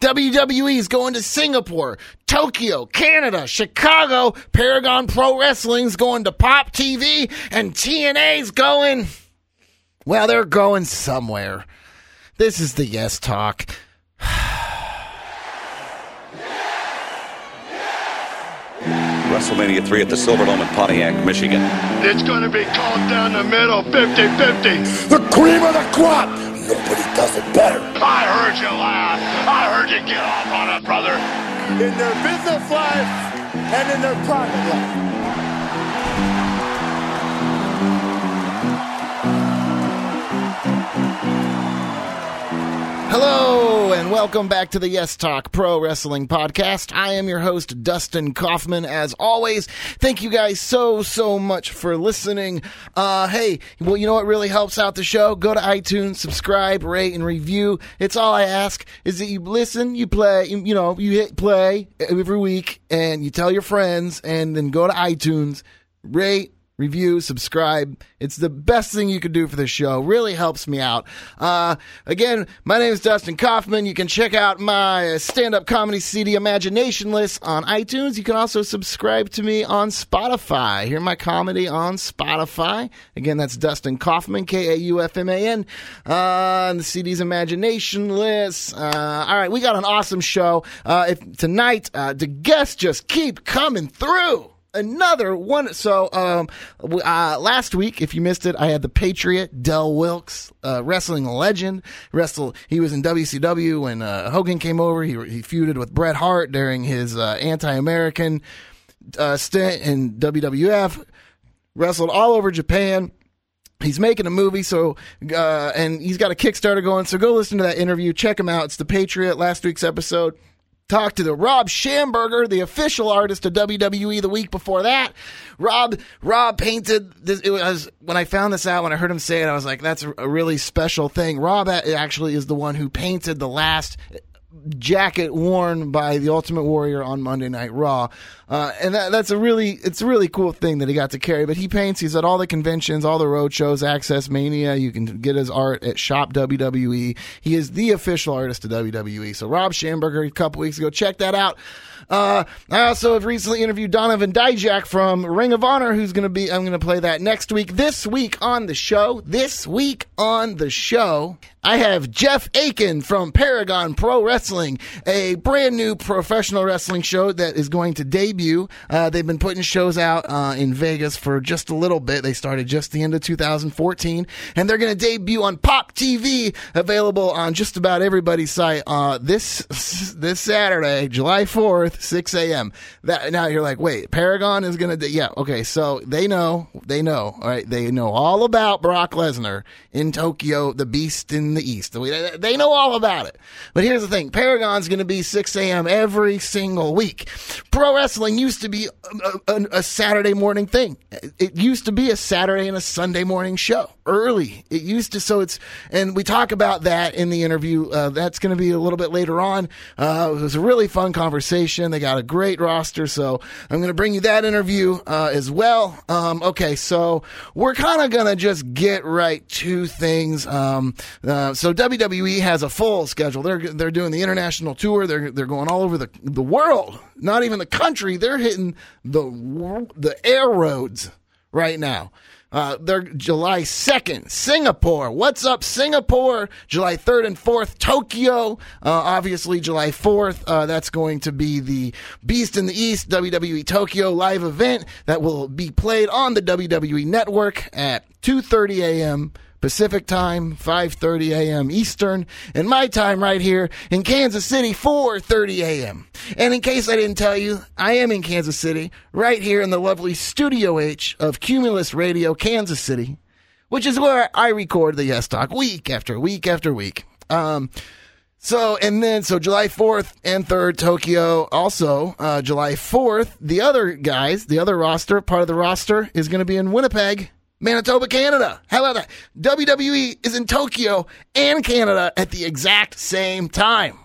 WWE is going to Singapore, Tokyo, Canada, Chicago. Paragon Pro Wrestling's going to Pop TV, and TNA's going. Well, they're going somewhere. This is the Yes Talk. WrestleMania 3 at the Silverdome in Pontiac, Michigan. It's going to be called down the middle 50-50. The cream of the crop. Nobody does it better. I heard you laugh. I heard you get off on it, brother. In their business life and in their private life. Hello and welcome back to the Yes Talk Pro Wrestling Podcast. I am your host, Dustin Kaufman. As always, thank you guys so, so much for listening. Uh, hey, well, you know what really helps out the show? Go to iTunes, subscribe, rate, and review. It's all I ask is that you listen, you play, you, know, you hit play every week and you tell your friends and then go to iTunes, rate, review, subscribe. It's the best thing you could do for the show. Really helps me out. Uh, again, my name is Dustin Kaufman. You can check out my stand-up comedy CD Imagination list on iTunes. You can also subscribe to me on Spotify. Hear my comedy on Spotify. Again, that's Dustin Kaufman, K-A-U-F-M-A-N, uh, on the CD's Imagination list. Uh, all right, we got an awesome show. Uh, if tonight, uh, the guests just keep coming through another one. So, um, uh, last week, if you missed it, I had the Patriot Del Wilkes, uh, wrestling legend. Wrestle. He was in WCW when uh, Hogan came over. He he feuded with Bret Hart during his uh, anti-American uh, stint in WWF. Wrestled all over Japan. He's making a movie, so uh, and he's got a Kickstarter going. So go listen to that interview. Check him out. It's the Patriot. Last week's episode talked to the Rob Schamberger, the official artist of WWE the week before that. Rob Rob painted this it was when I found this out when I heard him say it I was like that's a really special thing. Rob actually is the one who painted the last jacket worn by the Ultimate Warrior on Monday Night Raw, uh, and that, that's a really it's a really cool thing that he got to carry. But he paints. He's at all the conventions, all the road shows, Access Mania. You can get his art at Shop WWE. He is the official artist of WWE. So Rob Schamberger, a couple weeks ago, check that out. Uh, I also have recently interviewed Donovan Dijak from Ring of Honor, who's going to be, I'm going to play that next week. This week on the show, this week on the show, I have Jeff Akin from Paragon Pro Wrestling, a brand new professional wrestling show that is going to debut. Uh, they've been putting shows out uh, in Vegas for just a little bit. They started just the end of 2014, and they're going to debut on Pop TV, available on just about everybody's site uh, this this Saturday, July 4th, 6 a.m. That now you're like, wait, Paragon is going to, yeah, okay. So they know, they know, all right, they know all about Brock Lesnar in Tokyo, the Beast in the East. They know all about it. But here's the thing Paragon's going to be 6 a.m. every single week. Pro wrestling used to be a, a, a, Saturday morning thing. It used to be a Saturday and a Sunday morning show early. It used to, so it's, and we talk about that in the interview. Uh, that's going to be a little bit later on. Uh, it was a really fun conversation. They got a great roster. So I'm going to bring you that interview uh, as well. Um, okay, so we're kind of going to just get right to things. Um, uh, so WWE has a full schedule. They're they're doing the international tour. They're they're going all over the the world. Not even the country. They're hitting the the air roads right now. Uh, they're July 2nd, Singapore. What's up, Singapore? July 3rd and 4th, Tokyo. Uh, obviously, July 4th, uh, that's going to be the Beast in the East WWE Tokyo live event that will be played on the WWE network at 2.30 a.m. Pacific time, 5:30 a.m. Eastern, and my time right here in Kansas City, 4:30 a.m. And in case I didn't tell you, I am in Kansas City, right here in the lovely Studio H of Cumulus Radio, Kansas City, which is where I record the Yes Talk week after week after week. Um, so, and then, so July 4th and 3rd, Tokyo. Also, uh, July 4th, the other guys, the other roster, part of the roster is going to be in Winnipeg, Manitoba, Canada. How about that? WWE is in Tokyo and Canada at the exact same time.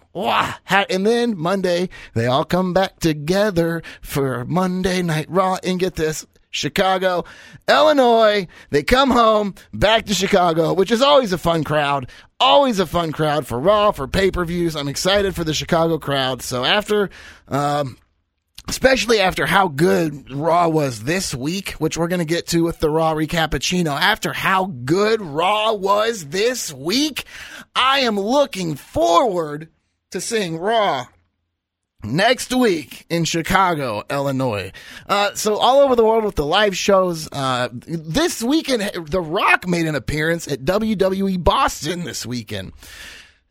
And then Monday, they all come back together for Monday Night Raw. And get this, Chicago, Illinois. They come home back to Chicago, which is always a fun crowd. Always a fun crowd for Raw, for pay per views. I'm excited for the Chicago crowd. So after, um, especially after how good Raw was this week, which we're going to get to with the Raw recappuccino. After how good Raw was this week, I am looking forward to seeing Raw next week in Chicago, Illinois. Uh, so all over the world with the live shows. Uh, this weekend, The Rock made an appearance at WWE Boston this weekend.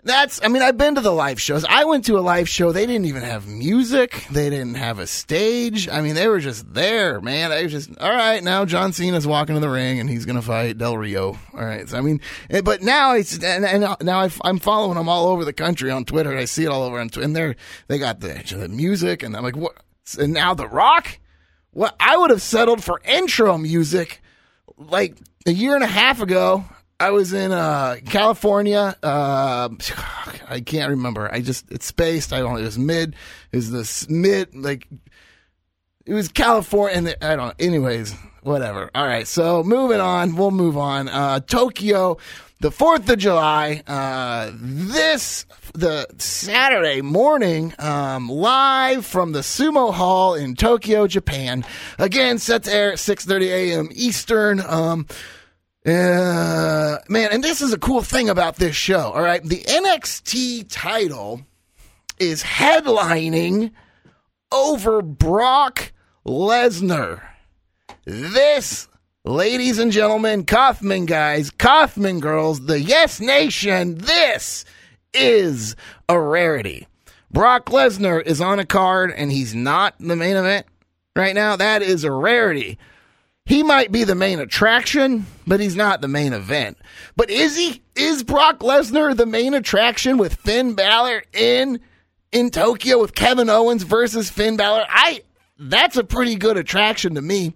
That's, I mean, I've been to the live shows. I went to a live show. They didn't even have music. They didn't have a stage. I mean, they were just there, man. They were just, all right, now John Cena's walking to the ring and he's going to fight Del Rio. All right. So, I mean, eh, but now it's, and, and now i am following them all over the country on Twitter. I see it all over on Twitter. And they're, they got the, the music and I'm like, what? And now The Rock? What? I would have settled for intro music like a year and a half ago. I was in uh, California. Uh, I can't remember. I just it's spaced. I don't. It was mid. Is this mid like? It was California, and I don't. Anyways, whatever. All right. So moving on. We'll move on. Uh, Tokyo, the Fourth of July. Uh, this the Saturday morning, um, live from the Sumo Hall in Tokyo, Japan. Again, set to air at six thirty a.m. Eastern. Um, uh, man, and this is a cool thing about this show. All right. The NXT title is headlining over Brock Lesnar. This, ladies and gentlemen, Kaufman guys, Kaufman girls, the Yes Nation, this is a rarity. Brock Lesnar is on a card and he's not the main event right now. That is a rarity. He might be the main attraction, but he's not the main event. But is he? Is Brock Lesnar the main attraction with Finn Balor in in Tokyo with Kevin Owens versus Finn Balor? I that's a pretty good attraction to me.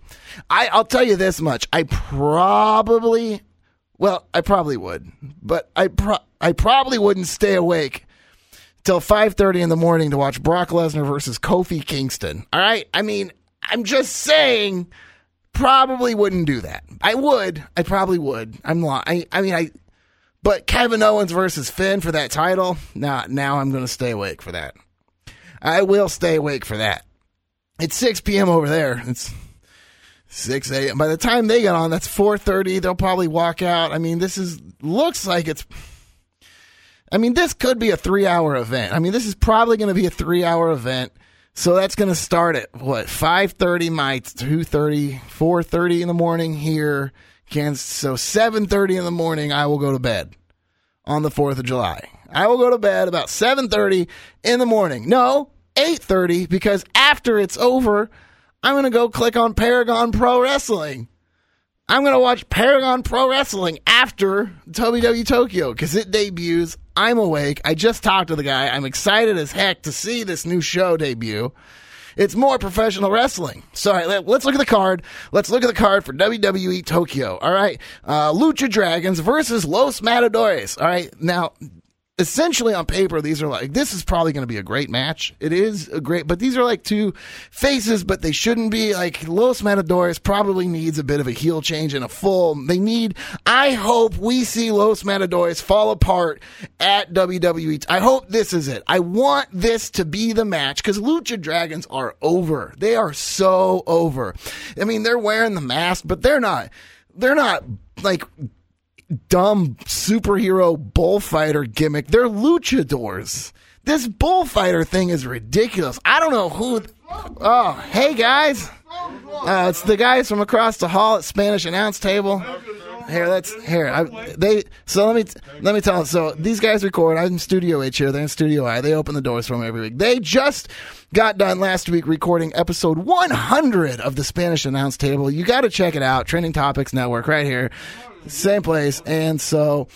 I I'll tell you this much. I probably well, I probably would, but I pro- I probably wouldn't stay awake till 5:30 in the morning to watch Brock Lesnar versus Kofi Kingston. All right? I mean, I'm just saying probably wouldn't do that. I would. I probably would. I'm not. I, I mean, I. But Kevin Owens versus Finn for that title. Nah, now I'm going to stay awake for that. I will stay awake for that. It's 6 p.m. over there. It's 6 a.m. By the time they get on, that's 4:30. They'll probably walk out. I mean, this is looks like it's. I mean, this could be a three-hour event. I mean, this is probably going to be a three-hour event. So that's going to start at what 5:30 my 2:30 4:30 in the morning here Kansas. So 7:30 in the morning I will go to bed on the 4th of July. I will go to bed about 7:30 in the morning. No, 8:30 because after it's over, I'm going to go click on Paragon Pro Wrestling. I'm going to watch Paragon Pro Wrestling after WWE Tokyo because it debuts. I'm awake. I just talked to the guy. I'm excited as heck to see this new show debut. It's more professional wrestling. So let, us look at the card. Let's look at the card for WWE Tokyo. All right. Uh, Lucha Dragons versus Los Matadores. All right. Now, essentially on paper, these are like, this is probably going to be a great match. It is a great, but these are like two faces, but they shouldn't be like Los Matadores probably needs a bit of a heel change and a full. They need, I hope we see Los Matadores fall apart at WWE. I hope this is it. I want this to be the match because Lucha Dragons are over. They are so over. I mean, they're wearing the mask, but they're not, they're not like dumb superhero bullfighter gimmick. They're luchadors. This bullfighter thing is ridiculous. I don't know who. Oh, hey guys. Uh, it's the guys from across the hall at Spanish announce table. Here, let's here. I, they so let me let me tell. So these guys record. I'm in Studio H here. They're in Studio I. They open the doors for me every week. They just got done last week recording episode 100 of the Spanish announce table. You got to check it out. Trending Topics Network right here. Same place. And so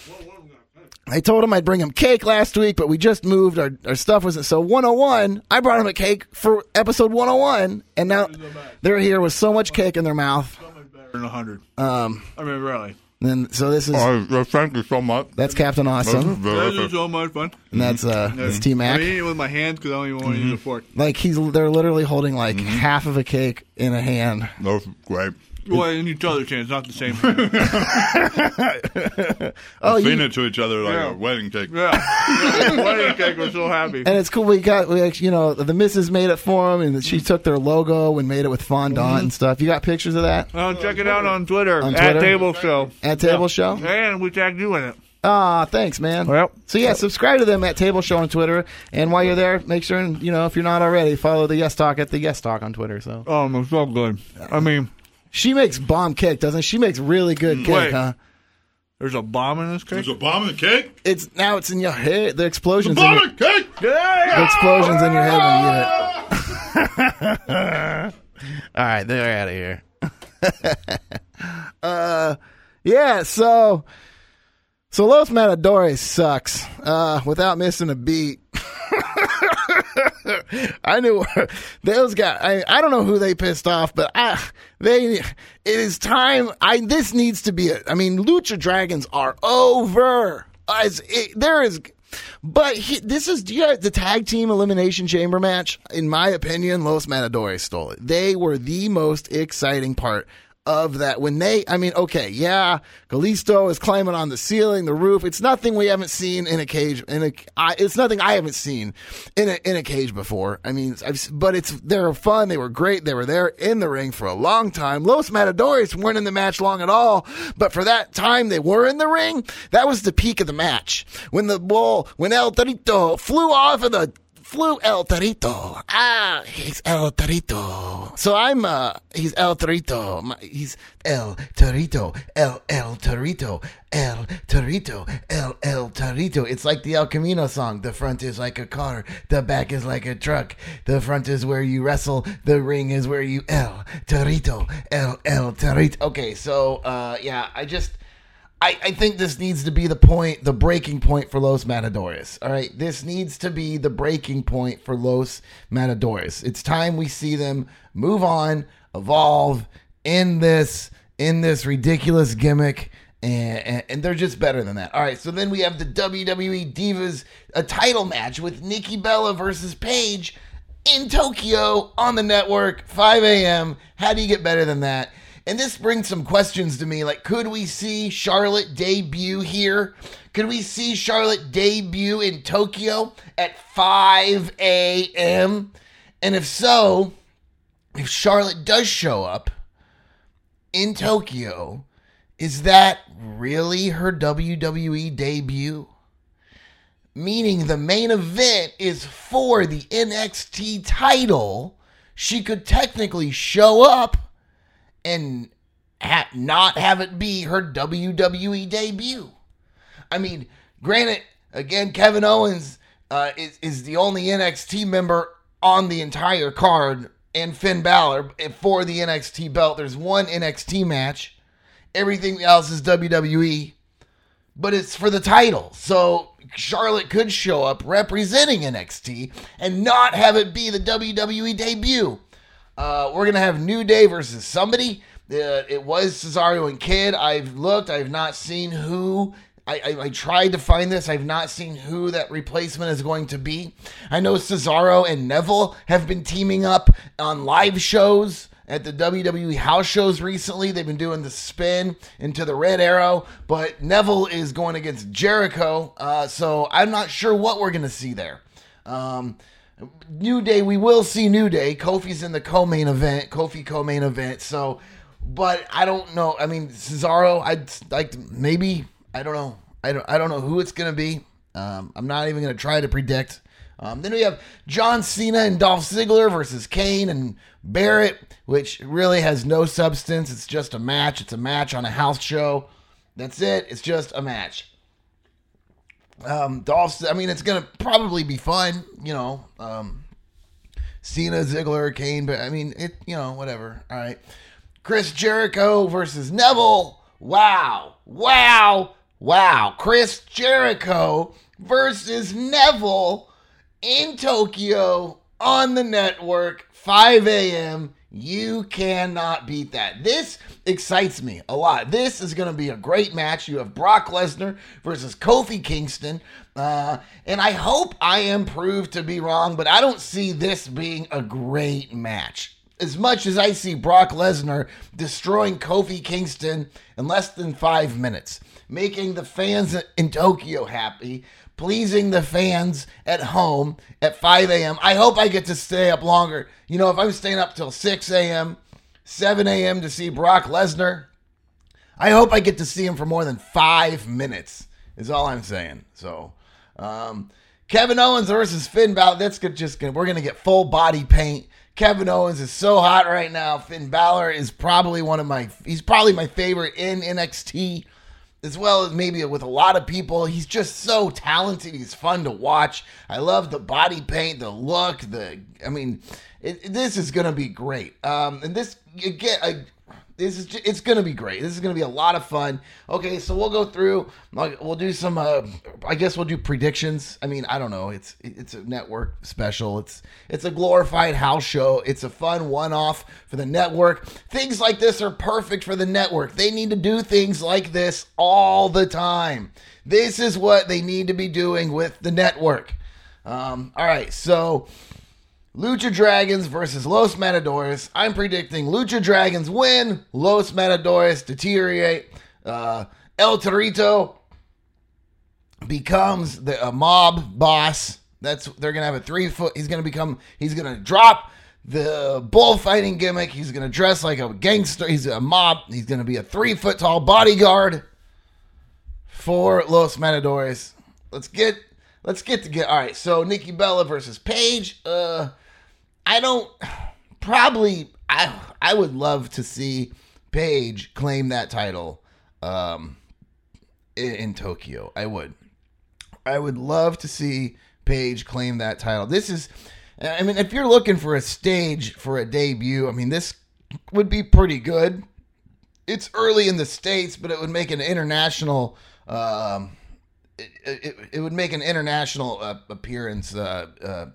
I told him I'd bring him cake last week, but we just moved. Our, our stuff wasn't. So 101, I brought him a cake for episode 101. And now they're here with so much cake in their mouth. in 100. Um, I mean, really. And so this is Oh, uh, thank you so much. that's Captain Awesome, very This is so much fun. and that's uh that's T I'm Mac. eating it with my hands because I don't even want to use a fork. Like he's they're literally holding like Mm-hmm. half of a cake in a hand. That's great. Well, in each other's hands, not the same. Oh, Feeding you, it to each other like Yeah. a wedding cake. yeah. Wedding cake was so happy. and it's cool. We got we actually, you know the missus made it for them, and she took their logo and made it with fondant Mm-hmm. and stuff. You got pictures of that Uh, check it out on Twitter, On at Twitter? Table Show. at Table Show? And we tagged you in it. Ah, thanks, man. Well- so yeah, subscribe to them at Table Show on Twitter, and while you're there, make sure and you know if you're not already, follow the Yes Talk at the Yes Talk on Twitter. So Oh, it was so good. I mean, she makes bomb cake, doesn't she? She makes really good cake, Wait. huh? there's a bomb in this cake. There's a bomb in the cake? It's now it's in your head. The explosions. in Bomb your, in the cake? the explosions in your head when you eat it. All right, they're out of here. uh, yeah. So, so Los Matadores sucks. Uh, without missing a beat. I knew those guys. I, I don't know who they pissed off, but I, they. It is time. I this needs to be it. I mean, Lucha Dragons are over. As it, there is, but he, this is know, the tag team elimination chamber match. In my opinion, Los Matadores stole it. They were the most exciting part of that. When they I mean okay yeah Kalisto is climbing on the ceiling the roof. It's nothing we haven't seen in a cage in a I, it's nothing I haven't seen in a in a cage before. I mean I've, but it's they're fun. They were great. They were there in the ring for a long time. Los Matadores weren't in the match long at all but for that time they were in the ring that was the peak of the match. When the bull when El Torito flew off of the flew El Torito. Ah, he's El Torito. So I'm, uh, he's El Torito. My- He's El Torito. El, El Torito. El Torito. El, El Torito. It's like the El Camino song. The front is like a car. The back is like a truck. The front is where you wrestle. The ring is where you El Torito. El, El Torito. Okay, so, uh, yeah, I just, I, I think this needs to be the point, the breaking point for Los Matadores. All right, this needs to be the breaking point for Los Matadores. It's time we see them move on, evolve in this in this ridiculous gimmick, and, and, and they're just better than that. All right, so then we have the WWE Divas a title match with Nikki Bella versus Paige in Tokyo on the network, 5 a.m. How do you get better than that? And this brings some questions to me. Like, could we see Charlotte debut here? Could we see Charlotte debut in Tokyo at 5 a.m.? And if so, if Charlotte does show up in Tokyo, is that really her WWE debut? Meaning the main event is for the NXT title. She could technically show up and ha- not have it be her WWE debut. I mean, granted, again, Kevin Owens uh, is, is the only NXT member on the entire card, and Finn Balor for the NXT belt. There's one NXT match, everything else is WWE, but it's for the title. So Charlotte could show up representing NXT and not have it be the WWE debut. Uh, we're gonna have New Day versus somebody. Uh, it was Cesaro and Kid. I've looked. I've not seen who. I, I, I tried to find this. I've not seen who that replacement is going to be. I know Cesaro and Neville have been teaming up on live shows at the WWE house shows recently. They've been doing the spin into the red arrow, but Neville is going against Jericho. Uh, so I'm not sure what we're going to see there. Um, New Day, we will see New Day. Kofi's in the co-main event, Kofi co-main event. So, but I don't know. I mean, Cesaro, I'd like maybe. I don't know. I don't. I don't know who it's gonna be. Um, I'm not even gonna try to predict. Um, then we have John Cena and Dolph Ziggler versus Kane and Barrett, which really has no substance. It's just a match. It's a match on a house show. That's it. It's just a match um, Dolph. I mean, it's gonna probably be fun, you know. Um, Cena, Ziggler, Kane, but I mean, it, you know, whatever. All right, Chris Jericho versus Neville. Wow, wow, wow. Chris Jericho versus Neville in Tokyo on the network, 5 a.m. You cannot beat that. This excites me a lot. This is going to be a great match. You have Brock Lesnar versus Kofi Kingston. Uh, and I hope I am proved to be wrong, but I don't see this being a great match. As much as I see Brock Lesnar destroying Kofi Kingston in less than five minutes, making the fans in Tokyo happy, pleasing the fans at home at 5 a.m. I hope I get to stay up longer. You know, if I'm staying up till 6 a.m., 7 a.m. to see Brock Lesnar, I hope I get to see him for more than five minutes, is all I'm saying. So, um, Kevin Owens versus Finn Balor, that's good, just gonna, we're going to get full body paint. Kevin Owens is so hot right now. Finn Balor is probably one of my, he's probably my favorite in NXT as well as maybe with a lot of people. He's just so talented. He's fun to watch. I love the body paint, the look, the I mean, it, this is gonna be great. Um, and this again, a. This is ju- it's gonna be great. This is gonna be a lot of fun. Okay, so we'll go through. We'll do some. Uh, I guess we'll do predictions. I mean, I don't know. It's it's a network special. It's it's a glorified house show. It's a fun one-off for the network. Things like this are perfect for the network. They need to do things like this all the time. This is what they need to be doing with the network. Um, all right, so Lucha Dragons versus Los Matadores. I'm predicting Lucha Dragons win, Los Matadores deteriorate. Uh, El Torito becomes the a mob boss. That's they're gonna have a three foot. He's gonna become. He's gonna drop the bullfighting gimmick. He's gonna dress like a gangster. He's a mob. He's gonna be a three foot tall bodyguard for Los Matadores. Let's get let's get to get all right. So Nikki Bella versus Paige. Uh, I don't probably I I would love to see Paige claim that title um in, in Tokyo. I would. I would love to see Paige claim that title. This is I mean if you're looking for a stage for a debut, I mean this would be pretty good. It's early in the states, but it would make an international um it, it, it would make an international uh, appearance uh, uh,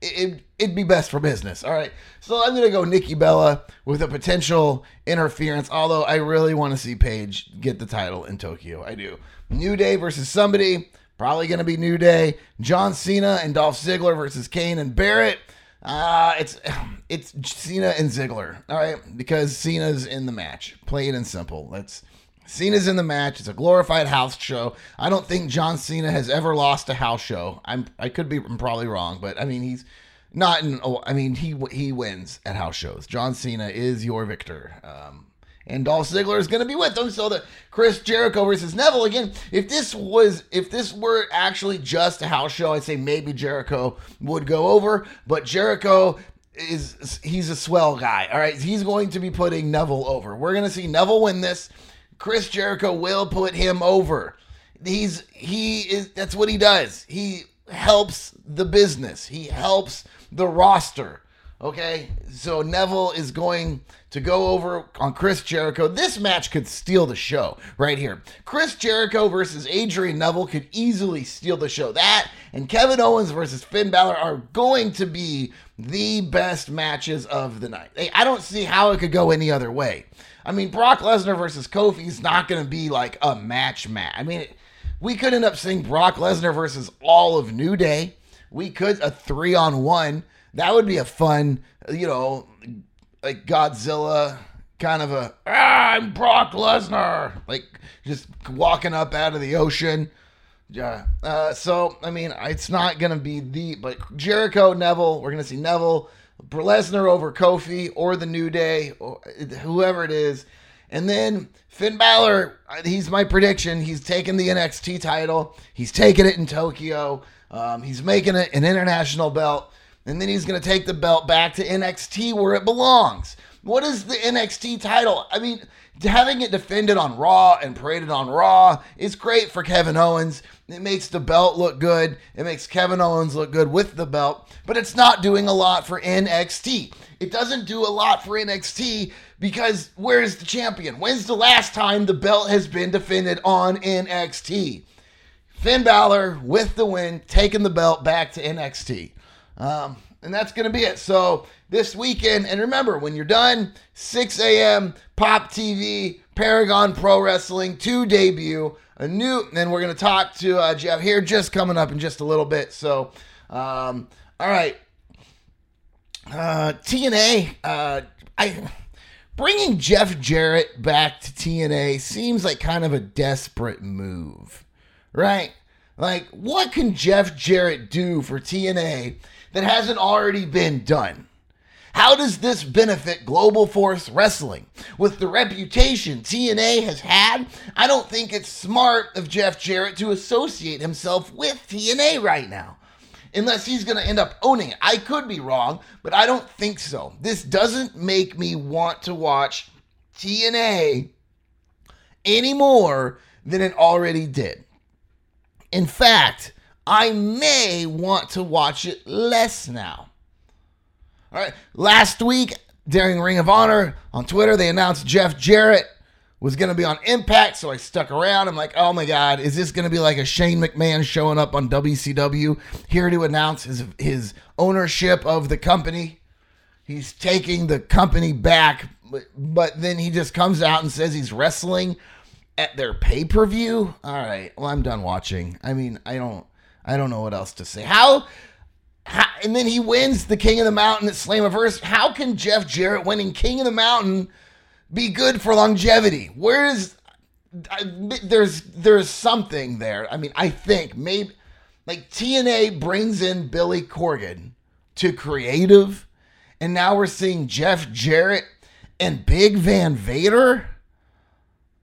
it, it'd be best for business. All right. So I'm going to go Nikki Bella with a potential interference, although I really want to see Paige get the title in Tokyo. I do. New Day versus somebody. Probably going to be New Day. John Cena and Dolph Ziggler versus Kane and Barrett. Uh, it's it's Cena and Ziggler. All right. Because Cena's in the match. Plain and simple. Let's. Cena's in the match. It's a glorified house show. I don't think John Cena has ever lost a house show. I'm I could be I'm probably wrong, but I mean he's not in. Oh, I mean he he wins at house shows. John Cena is your victor. Um, and Dolph Ziggler is going to be with them. So the Chris Jericho versus Neville again. If this was if this were actually just a house show, I'd say maybe Jericho would go over. But Jericho is he's a swell guy. All right, he's going to be putting Neville over. We're going to see Neville win this. Chris Jericho will put him over. He's he is that's what he does. He helps the business. He helps the roster. Okay? So Neville is going to go over on Chris Jericho. This match could steal the show right here. Chris Jericho versus Adrian Neville could easily steal the show. That and Kevin Owens versus Finn Balor are going to be the best matches of the night. I don't see how it could go any other way. I mean, Brock Lesnar versus Kofi is not going to be like a match match. I mean, we could end up seeing Brock Lesnar versus all of New Day. We could a three on one. That would be a fun, you know, like Godzilla kind of a ah, I'm Brock Lesnar, like just walking up out of the ocean. Yeah. Uh, so I mean, it's not gonna be the but Jericho Neville. We're gonna see Neville Lesnar over Kofi or the New Day or whoever it is. And then Finn Balor, he's my prediction. He's taking the NXT title. He's taking it in Tokyo. Um, he's making it an international belt. And then he's going to take the belt back to NXT where it belongs. What is the NXT title? I mean, having it defended on Raw and paraded on Raw is great for Kevin Owens. It makes the belt look good. It makes Kevin Owens look good with the belt, but it's not doing a lot for NXT. It doesn't do a lot for NXT because where's the champion? When's the last time the belt has been defended on NXT? Finn Balor with the win, taking the belt back to NXT. Um, and that's going to be it. So this weekend, and remember, when you're done, 6 a.m. Pop TV, Paragon Pro Wrestling to debut. A new, and we're going to talk to uh, Jeff here just coming up in just a little bit. So, um, all right. Uh, TNA, uh, I bringing Jeff Jarrett back to TNA seems like kind of a desperate move, right? Like, what can Jeff Jarrett do for TNA that hasn't already been done? How does this benefit Global Force Wrestling? With the reputation TNA has had, I don't think it's smart of Jeff Jarrett to associate himself with TNA right now. Unless he's going to end up owning it. I could be wrong, but I don't think so. This doesn't make me want to watch TNA any more than it already did. In fact, I may want to watch it less now. All right. Last week during Ring of Honor on Twitter, they announced Jeff Jarrett was going to be on Impact, so I stuck around. I'm like, oh my God, is this going to be like a Shane McMahon showing up on WCW here to announce his, his ownership of the company? He's taking the company back, but, but then he just comes out and says he's wrestling at their pay per view. All right, well, I'm done watching. I mean, I don't, I don't know what else to say. How how, and then he wins the King of the Mountain at Slammiversary. How can Jeff Jarrett winning King of the Mountain be good for longevity? Where's I, there's there's something there. I mean, I think maybe like TNA brings in Billy Corgan to creative, and now we're seeing Jeff Jarrett and Big Van Vader.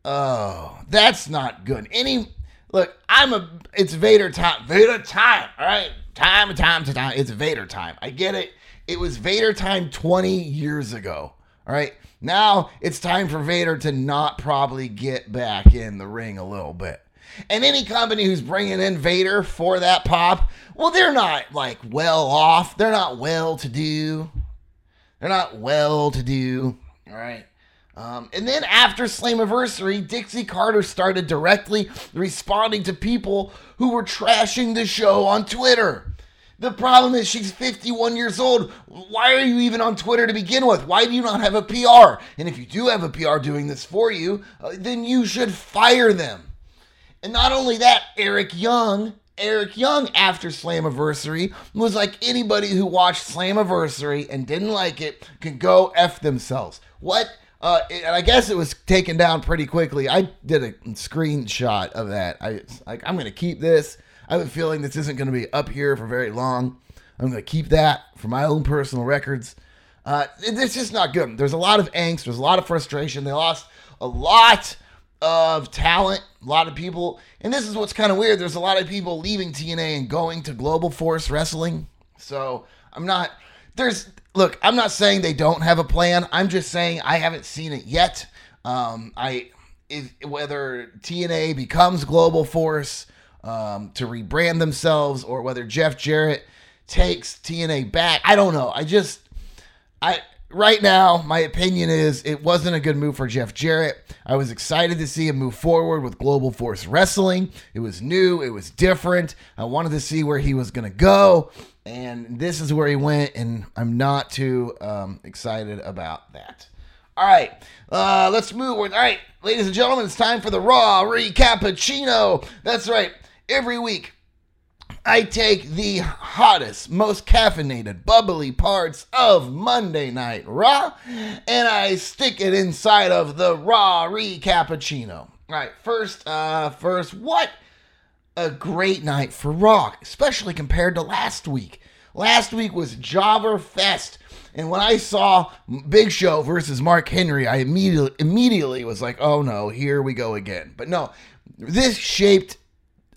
Oh, that's not good. Any look, I'm a it's Vader time. Vader time. All right. Time and time to time. It's Vader time. I get it. It was Vader time 20 years ago. All right. Now it's time for Vader to not probably get back in the ring a little bit. And any company who's bringing in Vader for that pop, well, they're not like well off. They're not well to do. They're not well to do. All right. Um, and then after Slammiversary, Dixie Carter started directly responding to people who were trashing the show on Twitter. The problem is she's 51 years old. Why are you even on Twitter to begin with? Why do you not have a PR? And if you do have a PR doing this for you, uh, then you should fire them. And not only that, Eric Young, Eric Young after Slammiversary was like anybody who watched Slammiversary and didn't like it can go F themselves. What? Uh, and I guess it was taken down pretty quickly. I did a screenshot of that. I like I'm gonna keep this. I have a feeling this isn't gonna be up here for very long. I'm gonna keep that for my own personal records. Uh, it- it's just not good. There's a lot of angst. There's a lot of frustration. They lost a lot of talent. A lot of people, and this is what's kind of weird. There's a lot of people leaving TNA and going to Global Force Wrestling. So I'm not. There's look. I'm not saying they don't have a plan. I'm just saying I haven't seen it yet. Um, I if, whether TNA becomes Global Force um, to rebrand themselves, or whether Jeff Jarrett takes TNA back. I don't know. I just I right now, my opinion is it wasn't a good move for Jeff Jarrett. I was excited to see him move forward with Global Force Wrestling. It was new, it was different. I wanted to see where he was going to go, and this is where he went, and I'm not too um, excited about that. All right, uh, let's move. All right, ladies and gentlemen, it's time for the Raw Recappuccino. That's right. Every week, I take the hottest, most caffeinated, bubbly parts of Monday Night Raw and I stick it inside of the Raw Recappuccino. All right, first, uh, first, what a great night for Raw, especially compared to last week. Last week was Jobber Fest, and when I saw Big Show versus Mark Henry, I immediately immediately was like, "Oh no, here we go again." But no, this shaped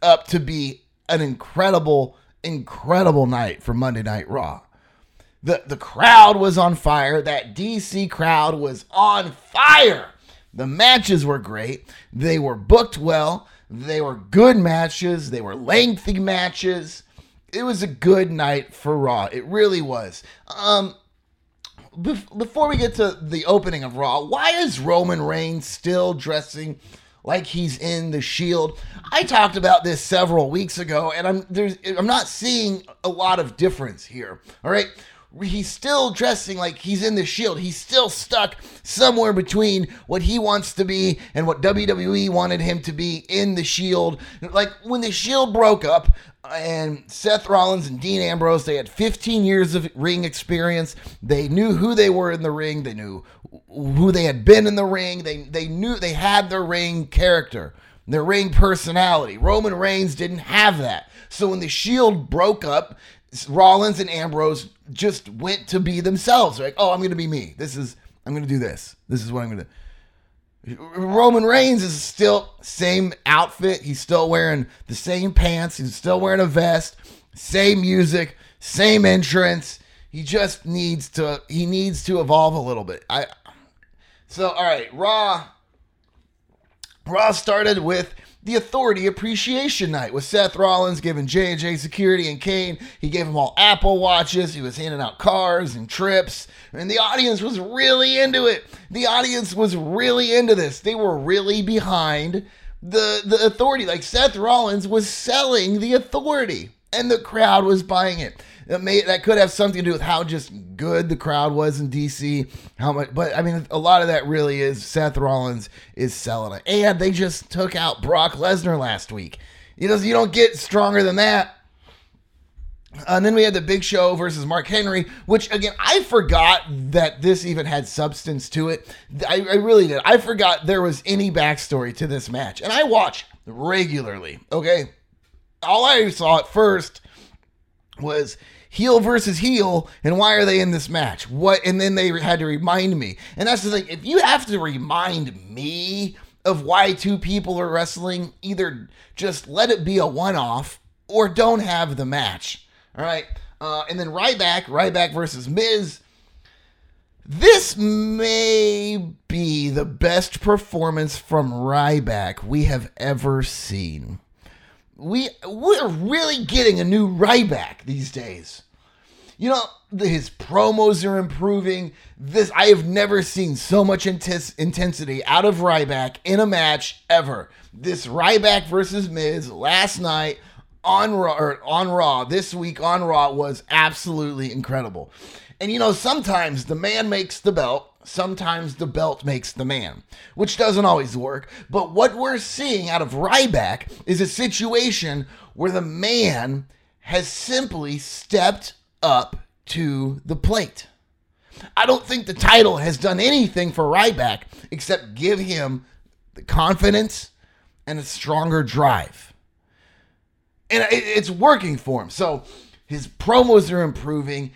up to be an incredible, incredible night for Monday Night Raw. The the crowd was on fire. That DC crowd was on fire. The matches were great. They were booked well. They were good matches. They were lengthy matches. It was a good night for Raw. It really was. Um bef- before we get to the opening of Raw, why is Roman Reigns still dressing like he's in the Shield. I talked about this several weeks ago, and I'm there's I'm not seeing a lot of difference here. All right. He's still dressing like he's in the Shield. He's still stuck somewhere between what he wants to be and what WWE wanted him to be in the Shield. Like when the Shield broke up, and Seth Rollins and Dean Ambrose, they had 15 years of ring experience. They knew who they were in the ring. They knew who they had been in the ring. They they knew they had their ring character, their ring personality. Roman Reigns didn't have that. So when the Shield broke up, Rollins and Ambrose just went to be themselves. Like, "Oh, I'm going to be me. This is I'm going to do this. This is what I'm going to Roman Reigns is still same outfit. He's still wearing the same pants. He's still wearing a vest. Same music, same entrance. He just needs to he needs to evolve a little bit. I So all right, Raw Raw started with the Authority Appreciation Night with Seth Rollins giving J&J Security and Kane. He gave them all Apple Watches. He was handing out cars and trips. And the audience was really into it. The audience was really into this. They were really behind the, the Authority. Like Seth Rollins was selling the Authority. And the crowd was buying it. That may that could have something to do with how just good the crowd was in DC. How much, but I mean, a lot of that really is Seth Rollins is selling it, and they just took out Brock Lesnar last week. You know, you don't get stronger than that. Uh, and then we had the Big Show versus Mark Henry, which again I forgot that this even had substance to it. I, I really did. I forgot there was any backstory to this match, and I watch regularly. Okay, all I saw at first was heel versus heel and why are they in this match? What and then they had to remind me. And that's the thing if you have to remind me of why two people are wrestling either just let it be a one-off or don't have the match. All right? Uh, and then Ryback Ryback versus Miz. This may be the best performance from Ryback we have ever seen. We we're really getting a new Ryback these days. You know, his promos are improving. This I have never seen so much intensity out of Ryback in a match ever. This Ryback versus Miz last night on Raw on Raw this week on Raw was absolutely incredible. And you know, sometimes the man makes the belt sometimes the belt makes the man, which doesn't always work. But what we're seeing out of Ryback is a situation where the man has simply stepped up to the plate. I don't think the title has done anything for Ryback except give him the confidence and a stronger drive. And it's working for him. So his promos are improving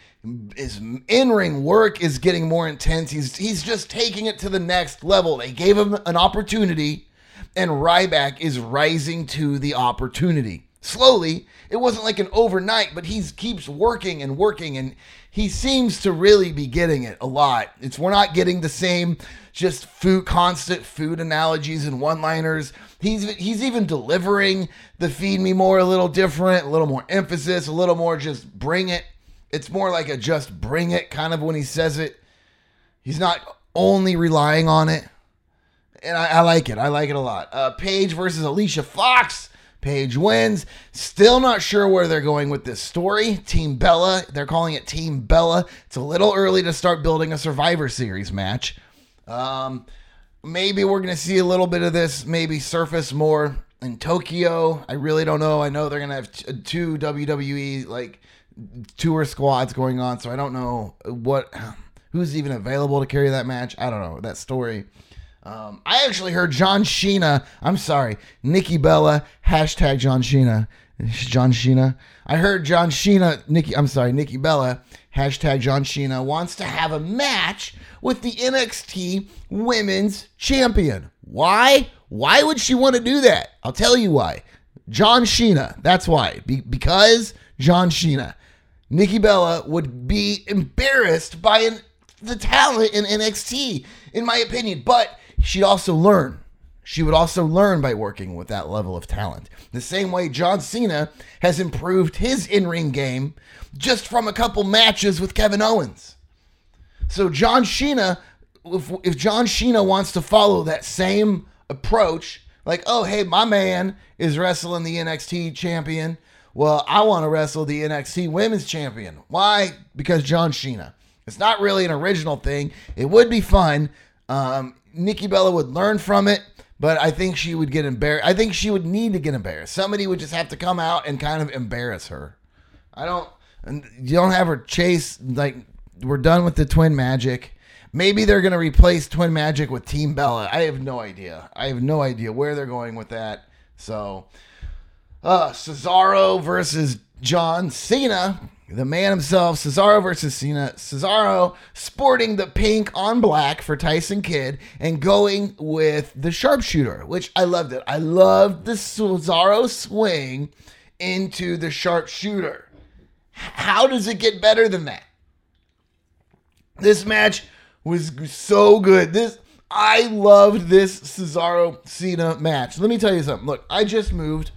his in-ring work is getting more intense. He's he's just taking it to the next level. They gave him an opportunity, and Ryback is rising to the opportunity. Slowly, it wasn't like an overnight, but he keeps working and working, and he seems to really be getting it a lot. It's we're not getting the same just food constant food analogies and one-liners. He's he's even delivering the feed me more a little different, a little more emphasis, a little more just bring it it's more like a just bring it kind of when he says it. He's not only relying on it. And I, I like it. I like it a lot. Uh, Paige versus Alicia Fox. Paige wins. Still not sure where they're going with this story. Team Bella. They're calling it Team Bella. It's a little early to start building a Survivor Series match. Um, maybe we're going to see a little bit of this maybe surface more in Tokyo. I really don't know. I know they're going to have t- two WWE like tour squads going on, so I don't know what who's even available to carry that match. I don't know that story. Um, I actually heard John Sheena. I'm sorry, Nikki Bella hashtag John Sheena. John Sheena. I heard John Sheena. Nikki. I'm sorry, Nikki Bella hashtag John Sheena wants to have a match with the NXT Women's Champion. Why? Why would she want to do that? I'll tell you why. John Sheena. That's why. Be- because John Sheena. Nikki Bella would be embarrassed by an, the talent in NXT, in my opinion. But she'd also learn. She would also learn by working with that level of talent. The same way John Cena has improved his in ring game just from a couple matches with Kevin Owens. So, John Cena, if, if John Cena wants to follow that same approach Like, oh, hey, my man is wrestling the NXT champion. Well, I want to wrestle the NXT women's champion. Why? Because John Cena. It's not really an original thing. It would be fun. Um, Nikki Bella would learn from it, but I think she would get embarrassed. I think she would need to get embarrassed. Somebody would just have to come out and kind of embarrass her. I don't. and You don't have her chase like we're done with the twin magic. Maybe they're gonna replace twin magic with Team Bella. I have no idea. I have no idea where they're going with that. So, uh, Cesaro versus John Cena, the man himself. Cesaro versus Cena. Cesaro sporting the pink on black for Tyson Kidd and going with the sharpshooter, which I loved it. I loved the Cesaro swing into the sharpshooter. How does it get better than that? This match was so good. This I loved this Cesaro Cena match. Let me tell you something. Look, I just moved.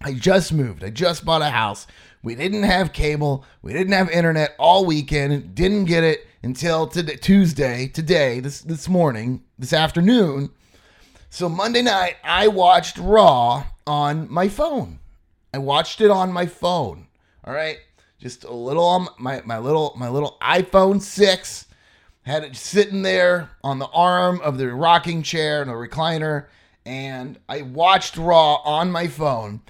I just moved. I just bought a house. We didn't have cable. We didn't have internet all weekend. Didn't get it until today, Tuesday, today, this this morning, this afternoon. So Monday night, I watched Raw on my phone. I watched it on my phone. All right, just a little on my my little my little iPhone six. Had it sitting there on the arm of the rocking chair and a recliner, and I watched Raw on my phone.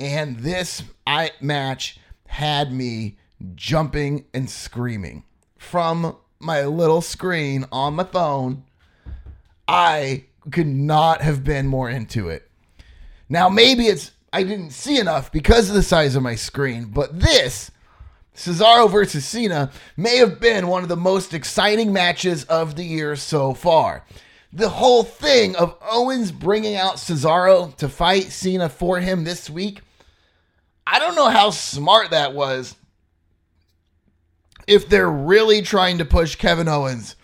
And this I match had me jumping and screaming from my little screen on my phone. I could not have been more into it. Now, maybe it's I didn't see enough because of the size of my screen, but this Cesaro versus Cena may have been one of the most exciting matches of the year so far. The whole thing of Owens bringing out Cesaro to fight Cena for him this week, I don't know how smart that was. If they're really trying to push Kevin Owens,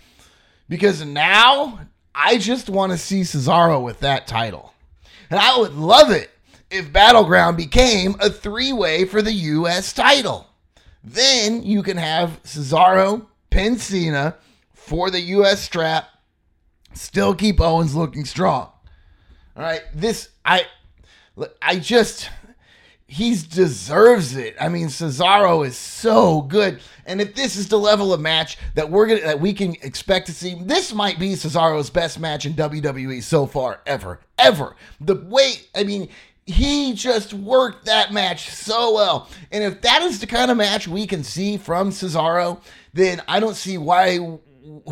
because now I just want to see Cesaro with that title. And I would love it if Battleground became a three way for the U.S. title. Then you can have Cesaro pin Cena for the U.S. strap, still keep Owens looking strong. All right, this I I just he deserves it. I mean, Cesaro is so good, and if this is the level of match that we're gonna that we can expect to see, this might be Cesaro's best match in WWE so far ever, ever. The way I mean, he just worked that match so well, and if that is the kind of match we can see from Cesaro, then I don't see why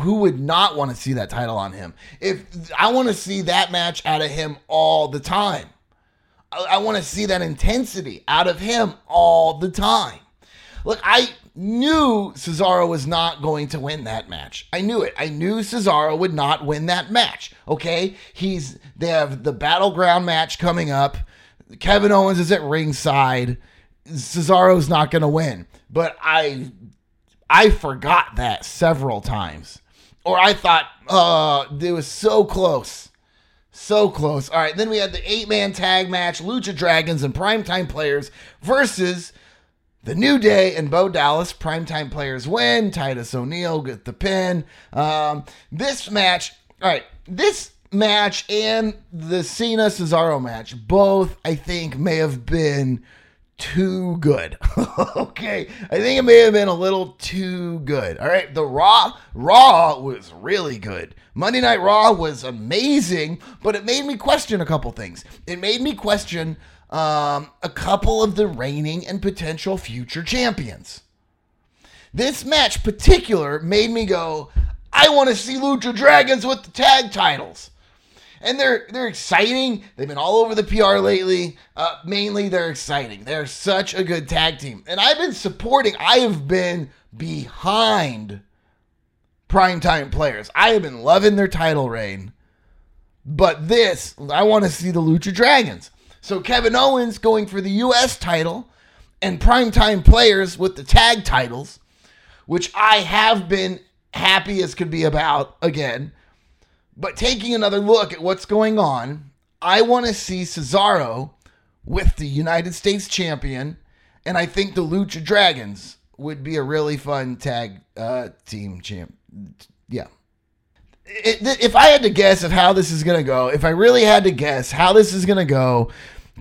who would not want to see that title on him? If I want to see that match out of him all the time. I, I want to see that intensity out of him all the time. Look, I knew Cesaro was not going to win that match. I knew it. I knew Cesaro would not win that match. Okay? He's they have the battleground match coming up. Kevin Owens is at ringside. Cesaro's not going to win. But I I forgot that several times. Or I thought, uh, it was so close. So close. All right, then we had the eight man tag match Lucha Dragons and Primetime Players versus the New Day and Bo Dallas. Primetime Players win. Titus O'Neil get the pin. Um, this match, all right, this match and the Cena Cesaro match, both I think may have been too good. okay. I think it may have been a little too good. All right. The Raw, Raw was really good. Monday Night Raw was amazing, but it made me question a couple things. It made me question um, a couple of the reigning and potential future champions. This match particular made me go, I want to see Lucha Dragons with the tag titles and they're they're exciting. They've been all over the PR lately. Uh, mainly, they're exciting. They're such a good tag team, and I've been supporting. I have been behind primetime players. I have been loving their title reign, but this I want to see the Lucha Dragons. So Kevin Owens going for the U.S. title, and primetime players with the tag titles, which I have been happy as could be about again. But taking another look at what's going on, I want to see Cesaro with the United States champion, and I think the Lucha Dragons would be a really fun tag uh, team champ. Yeah. it, if I had to guess of how this is going to go, if I really had to guess how this is going to go,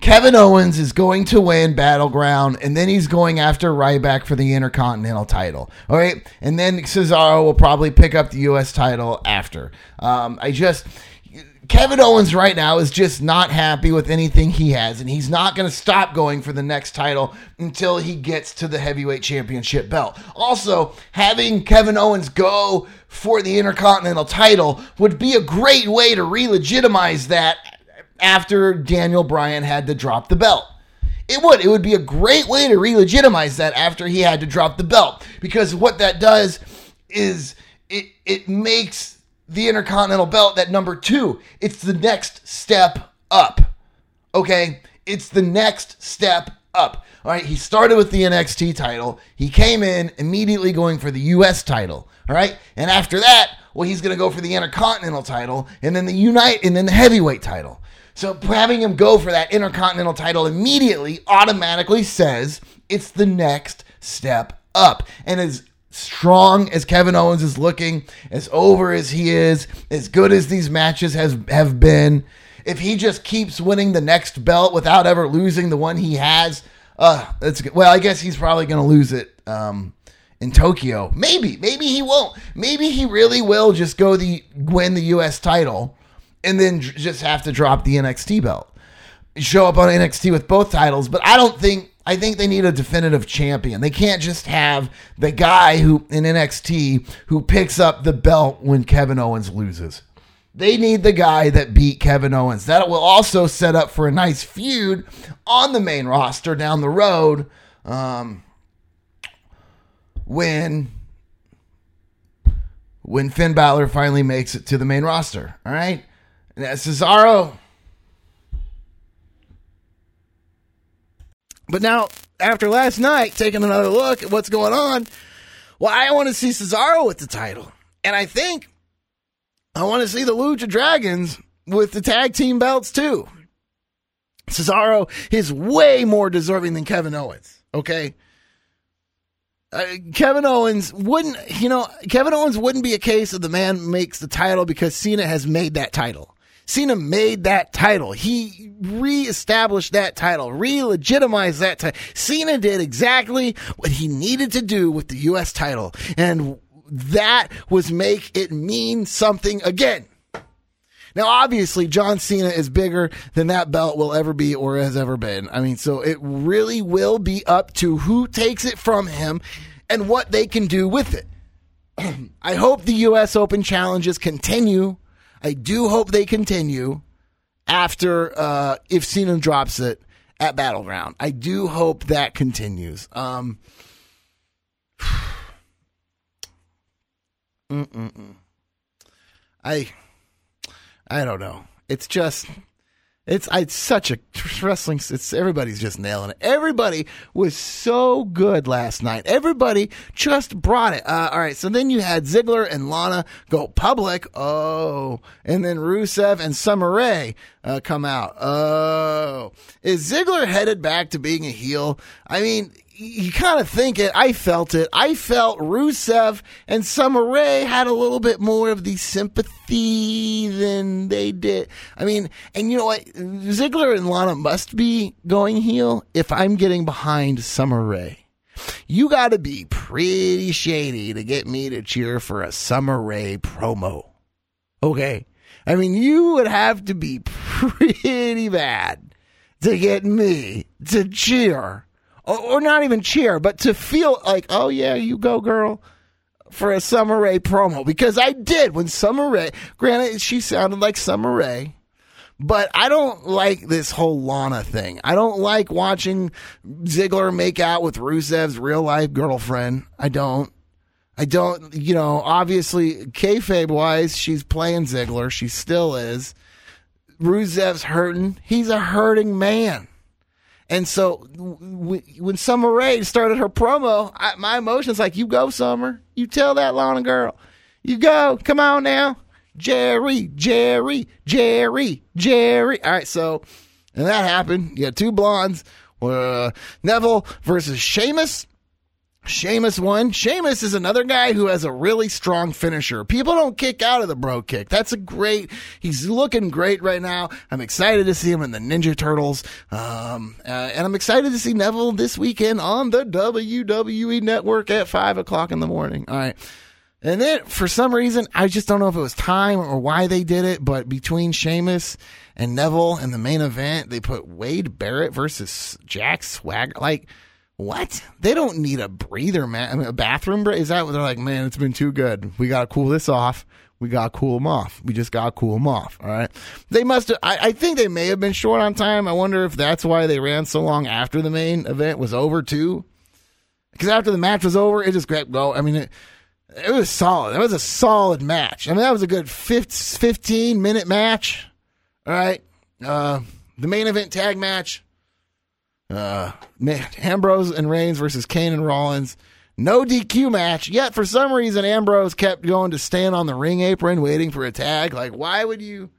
Kevin Owens is going to win Battleground, and then he's going after Ryback for the Intercontinental title. All right, and then Cesaro will probably pick up the U.S. title after. Um, I just. Kevin Owens right now is just not happy with anything he has, and he's not going to stop going for the next title until he gets to the heavyweight championship belt. Also, having Kevin Owens go for the Intercontinental title would be a great way to re legitimize that after Daniel Bryan had to drop the belt. It would. It would be a great way to re legitimize that after he had to drop the belt. Because what that does is it, it makes the Intercontinental belt that number two. It's the next step up. Okay? It's the next step up. All right, he started with the NXT title. He came in immediately going for the US title. All right, and after that, well, he's going to go for the Intercontinental title and then the Unite and then the Heavyweight title. So having him go for that Intercontinental title immediately automatically says it's the next step up. And as strong as Kevin Owens is looking, as over as he is, as good as these matches has have been, if he just keeps winning the next belt without ever losing the one he has, uh, that's good. Well, I guess he's probably going to lose it um, in Tokyo. Maybe, maybe he won't. Maybe he really will just go the win the U.S. title and then just have to drop the NXT belt. Show up on NXT with both titles, but I don't think I think they need a definitive champion. They can't just have the guy who in NXT who picks up the belt when Kevin Owens loses. They need the guy that beat Kevin Owens. That will also set up for a nice feud on the main roster down the road um, when when Finn Balor finally makes it to the main roster. All right, and that's Cesaro. But now, after last night, taking another look at what's going on, well, I want to see Cesaro with the title. And I think I want to see the Lucha Dragons with the tag team belts too. Cesaro is way more deserving than Kevin Owens. Okay. Uh, Kevin Owens wouldn't, you know, Kevin Owens wouldn't be a case of the man makes the title because Cena has made that title. Cena made that title. He reestablished that title, re-legitimized that title. Cena did exactly what he needed to do with the U.S. title. And that was make it mean something again. Now, obviously, John Cena is bigger than that belt will ever be or has ever been. I mean, so it really will be up to who takes it from him and what they can do with it. I hope the U.S. Open challenges continue. I do hope they continue after uh, if Cena drops it at Battleground. I do hope that continues. Um. I I don't know. It's just it's it's such a wrestling. It's everybody's just nailing it. Everybody was so good last night. Everybody just brought it. Uh, all right, so then you had Ziggler and Lana go public. Oh, and then Rusev and Summer Rae uh, come out. Oh, is Ziggler headed back to being a heel? I mean, you kind of think it. I felt it. I felt Rusev and Summer Rae had a little bit more of the sympathy than they did. I mean, and you know what? Ziggler and Lana must be going heel if I'm getting behind Summer Rae. You got to be pretty shady to get me to cheer for a Summer Rae promo. Okay. I mean, you would have to be pretty bad to get me to cheer or, or not even cheer, but to feel like, oh yeah, you go, girl, for a Summer Rae promo because I did when Summer Rae. Granted, she sounded like Summer Rae. But I don't like this whole Lana thing. I don't like watching Ziggler make out with Rusev's real life girlfriend. I don't. I don't, you know, obviously, kayfabe wise, she's playing Ziggler. She still is. Rusev's hurting. He's a hurting man. And so when Summer Rae started her promo, I, my emotions like, you go, Summer. You tell that Lana girl. You go. Come on now. Jerry, Jerry, Jerry, Jerry. All right, so and that happened. You had two blondes. Uh, Neville versus Sheamus. Sheamus won. Sheamus is another guy who has a really strong finisher. People don't kick out of the bro kick. That's a great. He's looking great right now. I'm excited to see him in the Ninja Turtles. Um, uh, and I'm excited to see Neville this weekend on the WWE Network at five o'clock in the morning. All right. And then for some reason, I just don't know if it was time or why they did it, but between Sheamus and Neville in the main event, they put Wade Barrett versus Jack Swagger. Like, what? They don't need a breather, man. A bathroom break. Is that what they're like? Man, it's been too good. We got to cool this off. We got to cool them off. We just got to cool them off. All right. They must have, I, I think they may have been short on time. I wonder if that's why they ran so long after the main event was over, too. Because after the match was over, it just kept going. I mean, it, it was solid. It was a solid match. I mean, that was a good 15 minute match. All right. Uh, the main event tag match. Uh, man, Ambrose and Reigns versus Kane and Rollins. No DQ match. Yet for some reason, Ambrose kept going to stand on the ring apron waiting for a tag. Like, why would you?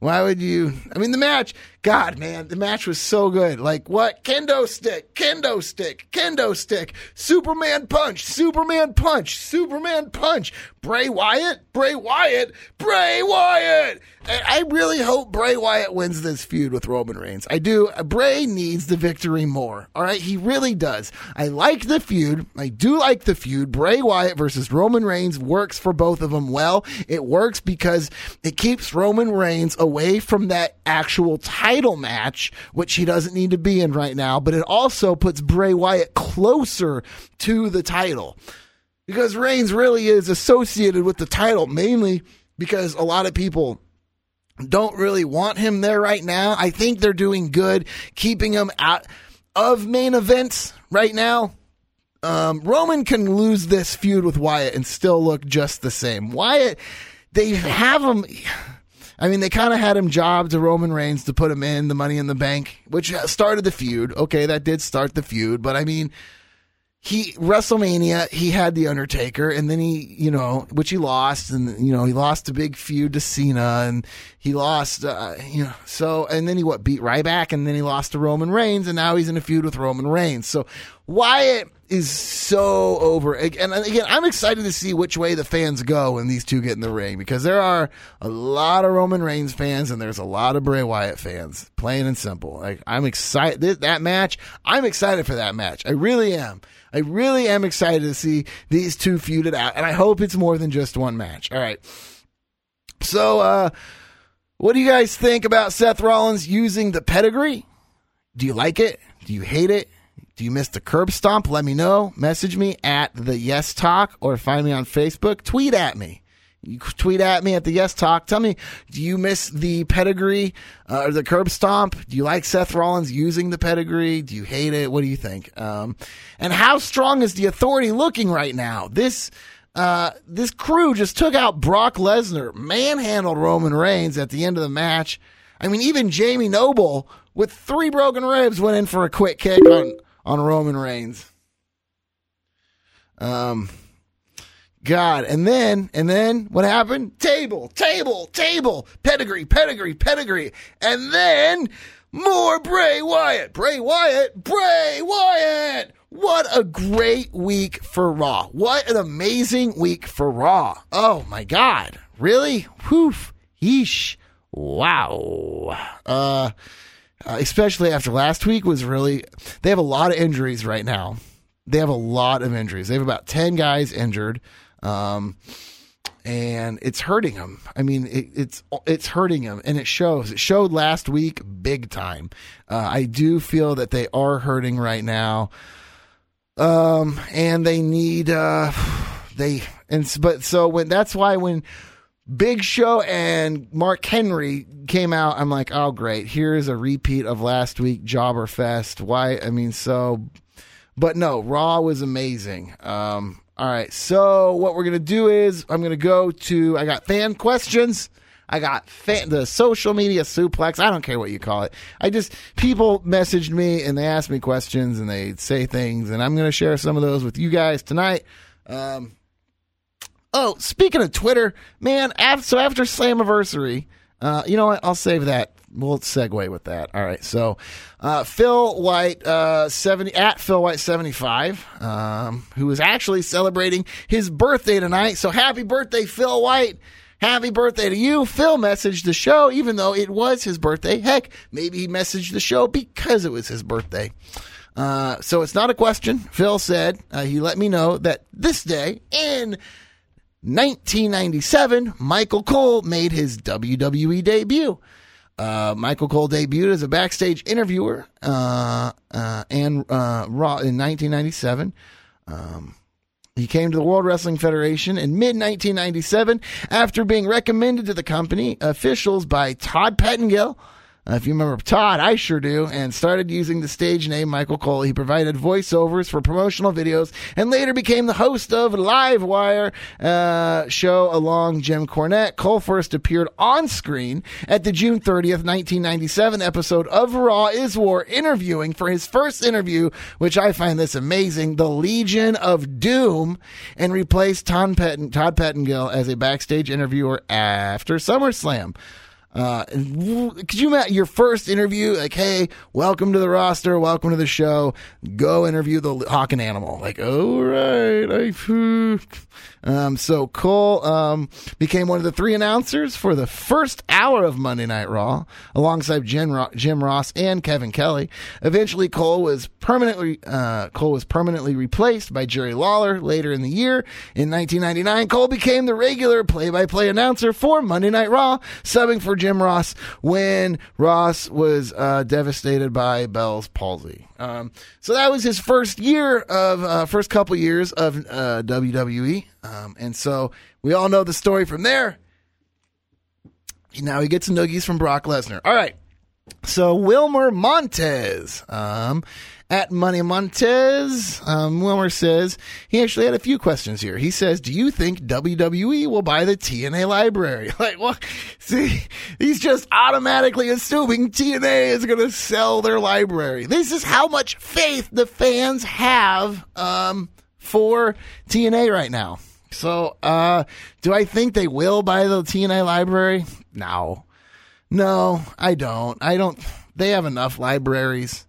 Why would you? I mean, the match, God, man, the match was so good. Like, what? Kendo stick, kendo stick, kendo stick, Superman punch, Superman punch, Superman punch, Bray Wyatt, Bray Wyatt, Bray Wyatt. And I really hope Bray Wyatt wins this feud with Roman Reigns. I do. Bray needs the victory more. All right. He really does. I like the feud. I do like the feud. Bray Wyatt versus Roman Reigns works for both of them well. It works because it keeps Roman Reigns away from that actual title match, which he doesn't need to be in right now, but it also puts Bray Wyatt closer to the title because Reigns really is associated with the title mainly because a lot of people don't really want him there right now. I think they're doing good keeping him out of main events right now. Um, Roman can lose this feud with Wyatt and still look just the same. Wyatt, they have him. I mean, they kind of had him job to Roman Reigns to put him in the Money in the Bank, which started the feud. Okay, that did start the feud, but I mean, he WrestleMania he had the Undertaker and then he you know which he lost and you know he lost a big feud to Cena and he lost uh, you know so and then he what beat Ryback and then he lost to Roman Reigns and now he's in a feud with Roman Reigns so Wyatt is so over and again I'm excited to see which way the fans go when these two get in the ring because there are a lot of Roman Reigns fans and there's a lot of Bray Wyatt fans plain and simple like I'm excited that match I'm excited for that match I really am I really am excited to see these two feuded out, and I hope it's more than just one match. All right. So, uh, what do you guys think about Seth Rollins using the pedigree? Do you like it? Do you hate it? Do you miss the curb stomp? Let me know. Message me at the Yes Talk or find me on Facebook. Tweet at me. You tweet at me at the Yes Talk. Tell me, do you miss the pedigree uh, or the curb stomp? Do you like Seth Rollins using the pedigree? Do you hate it? What do you think? Um, and how strong is the authority looking right now? This uh, this crew just took out Brock Lesnar, manhandled Roman Reigns at the end of the match. I mean, even Jamie Noble with three broken ribs went in for a quick kick on on Roman Reigns. Um. God. And then, and then what happened? Table, table, table, pedigree, pedigree, pedigree. And then more Bray Wyatt, Bray Wyatt, Bray Wyatt. What a great week for Raw. What an amazing week for Raw. Oh my God. Really? Whew. Yeesh. Wow. Uh, uh, especially after last week was really, they have a lot of injuries right now. They have a lot of injuries. They have about 10 guys injured. Um, and it's hurting him. I mean, it, it's it's hurting him, and it shows. It showed last week, big time. Uh, I do feel that they are hurting right now, um, and they need uh, they and but so when that's why when Big Show and Mark Henry came out, I'm like, oh great, here's a repeat of last week, Jobber Fest. Why? I mean, so, but no, Raw was amazing. Um, all right. So what we're gonna do is I'm gonna go to I got fan questions. I got fan, the social media suplex. I don't care what you call it. I just people messaged me and they asked me questions and they say things, and I'm gonna share some of those with you guys tonight. Um, oh, speaking of Twitter, man. After, so after Slammiversary, uh, you know what? I'll save that we'll segue with that. All right. So, uh, Phil White, uh, 70, at Phil White 75, um, who is actually celebrating his birthday tonight. So happy birthday, Phil White. Happy birthday to you. Phil messaged the show, even though it was his birthday. Heck, maybe he messaged the show because it was his birthday. Uh, so it's not a question. Phil said, uh, he let me know that this day in 1997, Michael Cole made his WWE debut. Uh, Michael Cole debuted as a backstage interviewer uh, uh, and uh, Raw in 1997. Um, he came to the World Wrestling Federation in mid 1997 after being recommended to the company officials by Todd Pettengill. Uh, if you remember Todd, I sure do, and started using the stage name Michael Cole. He provided voiceovers for promotional videos and later became the host of Live Wire uh, show along Jim Cornette. Cole first appeared on screen at the June 30th, 1997 episode of Raw is War, interviewing for his first interview, which I find this amazing, the Legion of Doom, and replaced Todd, Petten- Todd Pettengill as a backstage interviewer after SummerSlam. Uh, could you imagine your first interview? Like, hey, welcome to the roster, welcome to the show. Go interview the hawk and animal. Like, all right, I. Um, so Cole um, became one of the three announcers for the first hour of Monday Night Raw, alongside Jim, Ro- Jim Ross and Kevin Kelly. Eventually, Cole was permanently uh, Cole was permanently replaced by Jerry Lawler later in the year. In 1999, Cole became the regular play-by-play announcer for Monday Night Raw, subbing for Jim Ross when Ross was uh, devastated by Bell's palsy. Um, so that was his first year of uh, first couple years of uh, WWE, um, and so we all know the story from there. Now he gets noogies from Brock Lesnar. All right. So Wilmer Montez, um, at Money Montez, um, Wilmer says he actually had a few questions here. He says, "Do you think WWE will buy the TNA library?" Like, what? See, he's just automatically assuming TNA is going to sell their library. This is how much faith the fans have um, for TNA right now. So, uh, do I think they will buy the TNA library? No. No, I don't. I don't. They have enough libraries.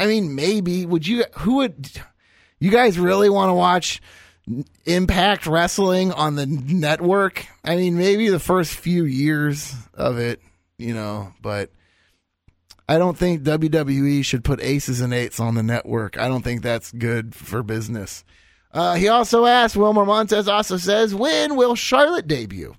I mean, maybe. Would you? Who would? You guys really want to watch Impact Wrestling on the network? I mean, maybe the first few years of it, you know, but I don't think WWE should put aces and eights on the network. I don't think that's good for business. Uh, he also asked, Wilmer Montez also says, when will Charlotte debut?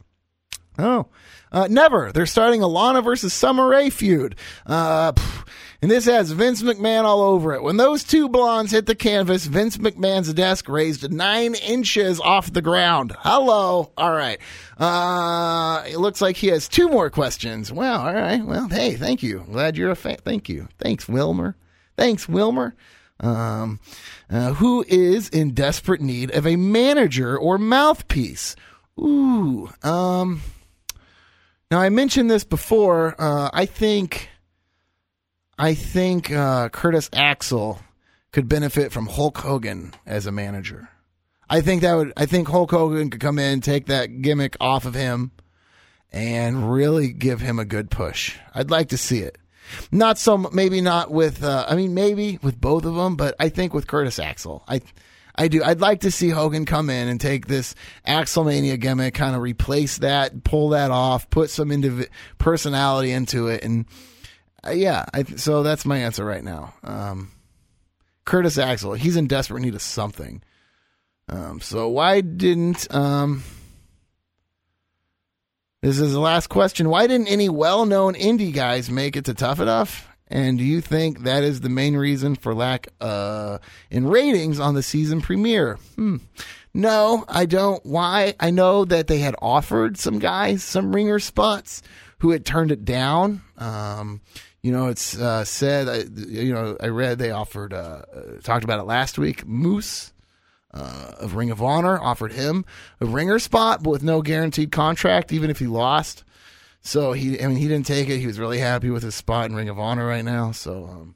Oh, uh, never. They're starting a Lana versus Summer Rae feud. Uh, pff, and this has Vince McMahon all over it. When those two blondes hit the canvas, Vince McMahon's desk raised nine inches off the ground. Hello. All right. Uh, it looks like he has two more questions. Well, all right. Well, hey, thank you. Glad you're a fan. Thank you. Thanks, Wilmer. Thanks, Wilmer. Um, uh, who is in desperate need of a manager or mouthpiece? Ooh. Um, now I mentioned this before. Uh, I think, I think uh, Curtis Axel could benefit from Hulk Hogan as a manager. I think that would. I think Hulk Hogan could come in, take that gimmick off of him, and really give him a good push. I'd like to see it. Not so, maybe not with. Uh, I mean, maybe with both of them, but I think with Curtis Axel, I. I do. I'd like to see Hogan come in and take this Axelmania gimmick, kind of replace that, pull that off, put some indiv- personality into it, and uh, yeah. I, so that's my answer right now. Um, Curtis Axel, he's in desperate need of something. Um, so why didn't um, this is the last question? Why didn't any well-known indie guys make it to Tough Enough? And do you think that is the main reason for lack uh, in ratings on the season premiere? Hmm. No, I don't. Why? I know that they had offered some guys some ringer spots who had turned it down. Um, you know, it's uh, said. I, you know, I read they offered. Uh, talked about it last week. Moose uh, of Ring of Honor offered him a ringer spot, but with no guaranteed contract, even if he lost. So he, I mean, he didn't take it. He was really happy with his spot in Ring of Honor right now. So, um,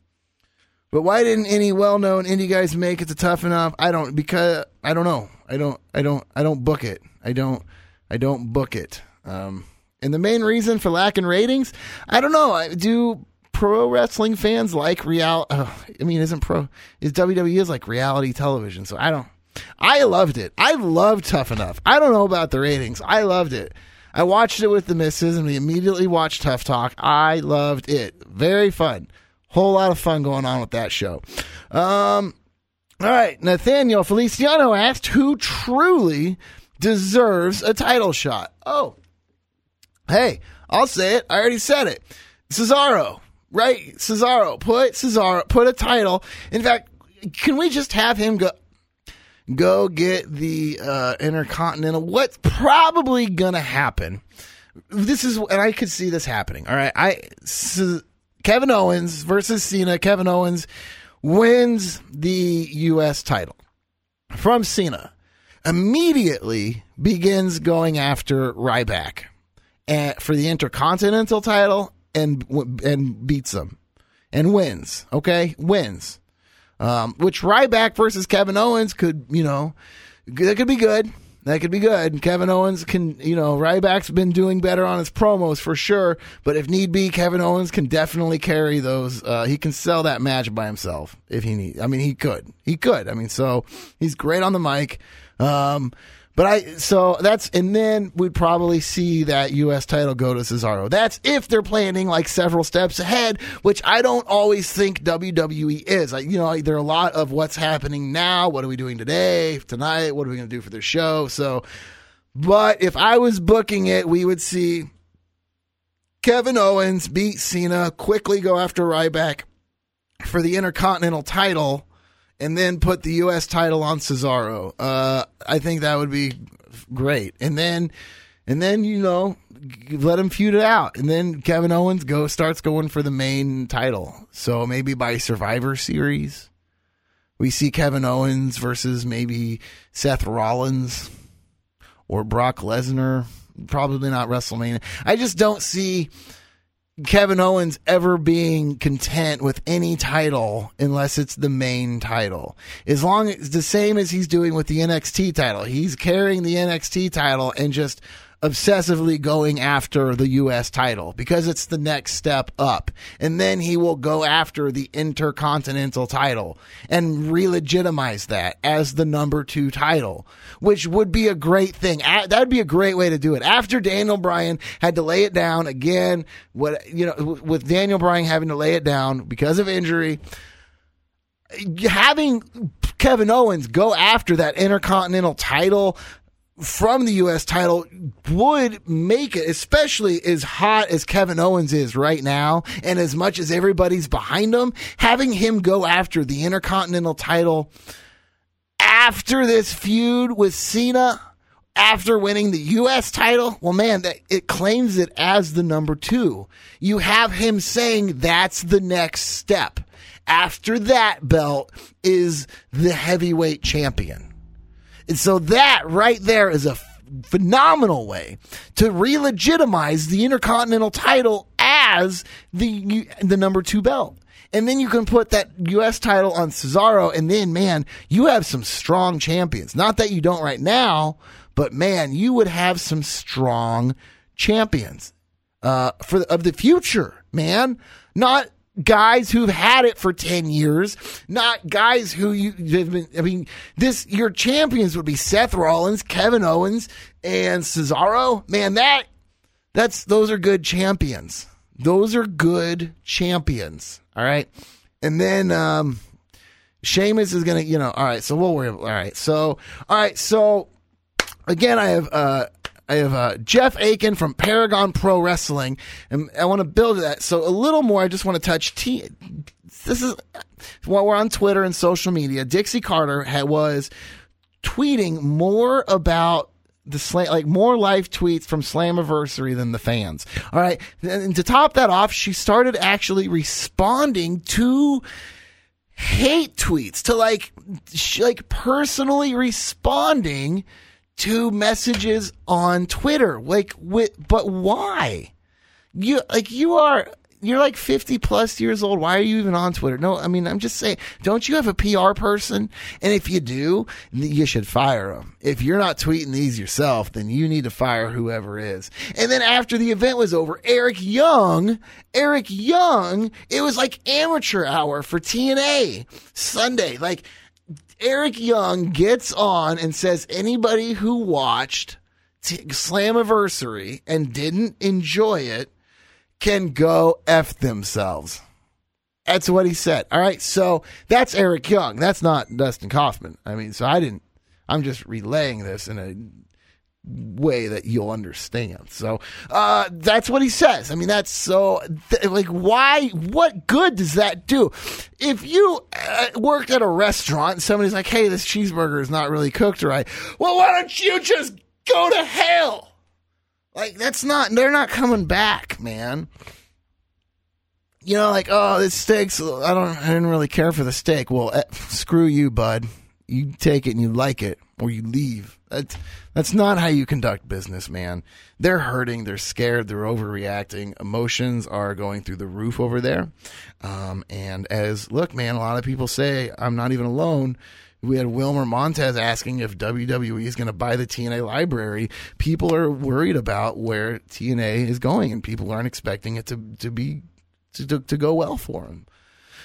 but why didn't any well-known indie guys make it to Tough Enough? I don't because I don't know. I don't. I don't. I don't book it. I don't. I don't book it. Um, And the main reason for lacking ratings, I don't know. I- Do pro wrestling fans like real? Uh, I mean, isn't pro is WWE is like reality television? So I don't. I loved it. I loved Tough Enough. I don't know about the ratings. I loved it. I watched it with the missus, and we immediately watched Tough Talk. I loved it. Very fun. Whole lot of fun going on with that show. Um, all right, Nathaniel Feliciano asked who truly deserves a title shot. Oh, hey, I'll say it. I already said it. Cesaro, right? Cesaro, put Cesaro, put a title. In fact, can we just have him go? Go get the uh, Intercontinental. What's probably gonna happen? This is, and I could see this happening. All right, I Kevin Owens versus Cena. Kevin Owens wins the U.S. title from Cena. Immediately begins going after Ryback and, for the Intercontinental title and and beats them and wins. Okay, wins. Um, which Ryback versus Kevin Owens could, you know, that could be good. That could be good. Kevin Owens can, you know, Ryback's been doing better on his promos for sure. But if need be, Kevin Owens can definitely carry those. Uh, he can sell that match by himself if he need. I mean, he could. He could. I mean, so he's great on the mic. Um, but I, so that's, and then we'd probably see that U.S. title go to Cesaro. That's if they're planning like several steps ahead, which I don't always think WWE is. Like, you know, there are a lot of what's happening now. What are we doing today, tonight? What are we going to do for the show? So, but if I was booking it, we would see Kevin Owens beat Cena, quickly go after Ryback for the Intercontinental title and then put the U.S. title on Cesaro. Uh, I think that would be great. And then, and then you know, let him feud it out, and then Kevin Owens go starts going for the main title. So maybe by Survivor Series, we see Kevin Owens versus maybe Seth Rollins or Brock Lesnar. Probably not WrestleMania. I just don't see. Kevin Owens ever being content with any title unless it's the main title. As long as the same as he's doing with the NXT title. He's carrying the NXT title and just obsessively going after the US title because it's the next step up. And then he will go after the Intercontinental title and re-legitimize that as the number 2 title, which would be a great thing. That'd be a great way to do it. After Daniel Bryan had to lay it down again, what you know with Daniel Bryan having to lay it down because of injury, having Kevin Owens go after that Intercontinental title from the U.S. title would make it, especially as hot as Kevin Owens is right now, and as much as everybody's behind him, having him go after the Intercontinental title after this feud with Cena, after winning the U.S. title, well, man, that it claims it as the number two. You have him saying that's the next step. After that belt is the heavyweight champion. And so that right there is a phenomenal way to re-legitimize the Intercontinental title as the the number two belt. And then you can put that U.S. title on Cesaro, and then, man, you have some strong champions. Not that you don't right now, but man, you would have some strong champions uh, for of the future, man. Not guys who've had it for 10 years, not guys who you have been, I mean, this, your champions would be Seth Rollins, Kevin Owens, and Cesaro. Man, that, that's, those are good champions. Those are good champions. All right. And then, um, Sheamus is going to, you know, all right. So we'll worry. All right. So, all right. So again, I have, uh, I have uh, Jeff Akin from Paragon Pro Wrestling, and I want to build that. So a little more. I just want to touch. T- this is while we're on Twitter and social media. Dixie Carter had, was tweeting more about the slam, like more live tweets from Slammiversary than the fans. All right, and to top that off, she started actually responding to hate tweets, to like, sh- like personally responding to messages on Twitter. Like, wi- but why? You like you are you're like 50 plus years old. Why are you even on Twitter? No, I mean, I'm just saying, don't you have a PR person? And if you do, you should fire them. If you're not tweeting these yourself, then you need to fire whoever is. And then after the event was over, Eric Young, Eric Young, it was like amateur hour for TNA Sunday. Like, Eric Young gets on and says anybody who watched t- Slammiversary and didn't enjoy it can go F themselves. That's what he said. All right. So that's Eric Young. That's not Dustin Kaufman. I mean, so I didn't, I'm just relaying this in a way that you'll understand. So uh, that's what he says. I mean, that's so th- like why? What good does that do? If you uh, work at a restaurant and somebody's like, "Hey, this cheeseburger is not really cooked right," well, why don't you just go to hell? Like that's not. They're not coming back, man. You know, like oh, this steak's. I don't. I didn't really care for the steak. Well, eh, screw you, bud. You take it and you like it, or you leave. That's that's not how you conduct business, man. They're hurting. They're scared. They're overreacting. Emotions are going through the roof over there. Um, and as look, man, a lot of people say I'm not even alone. We had Wilmer Montez asking if WWE is going to buy the TNA library. People are worried about where TNA is going, and people aren't expecting it to to be to to, to go well for them.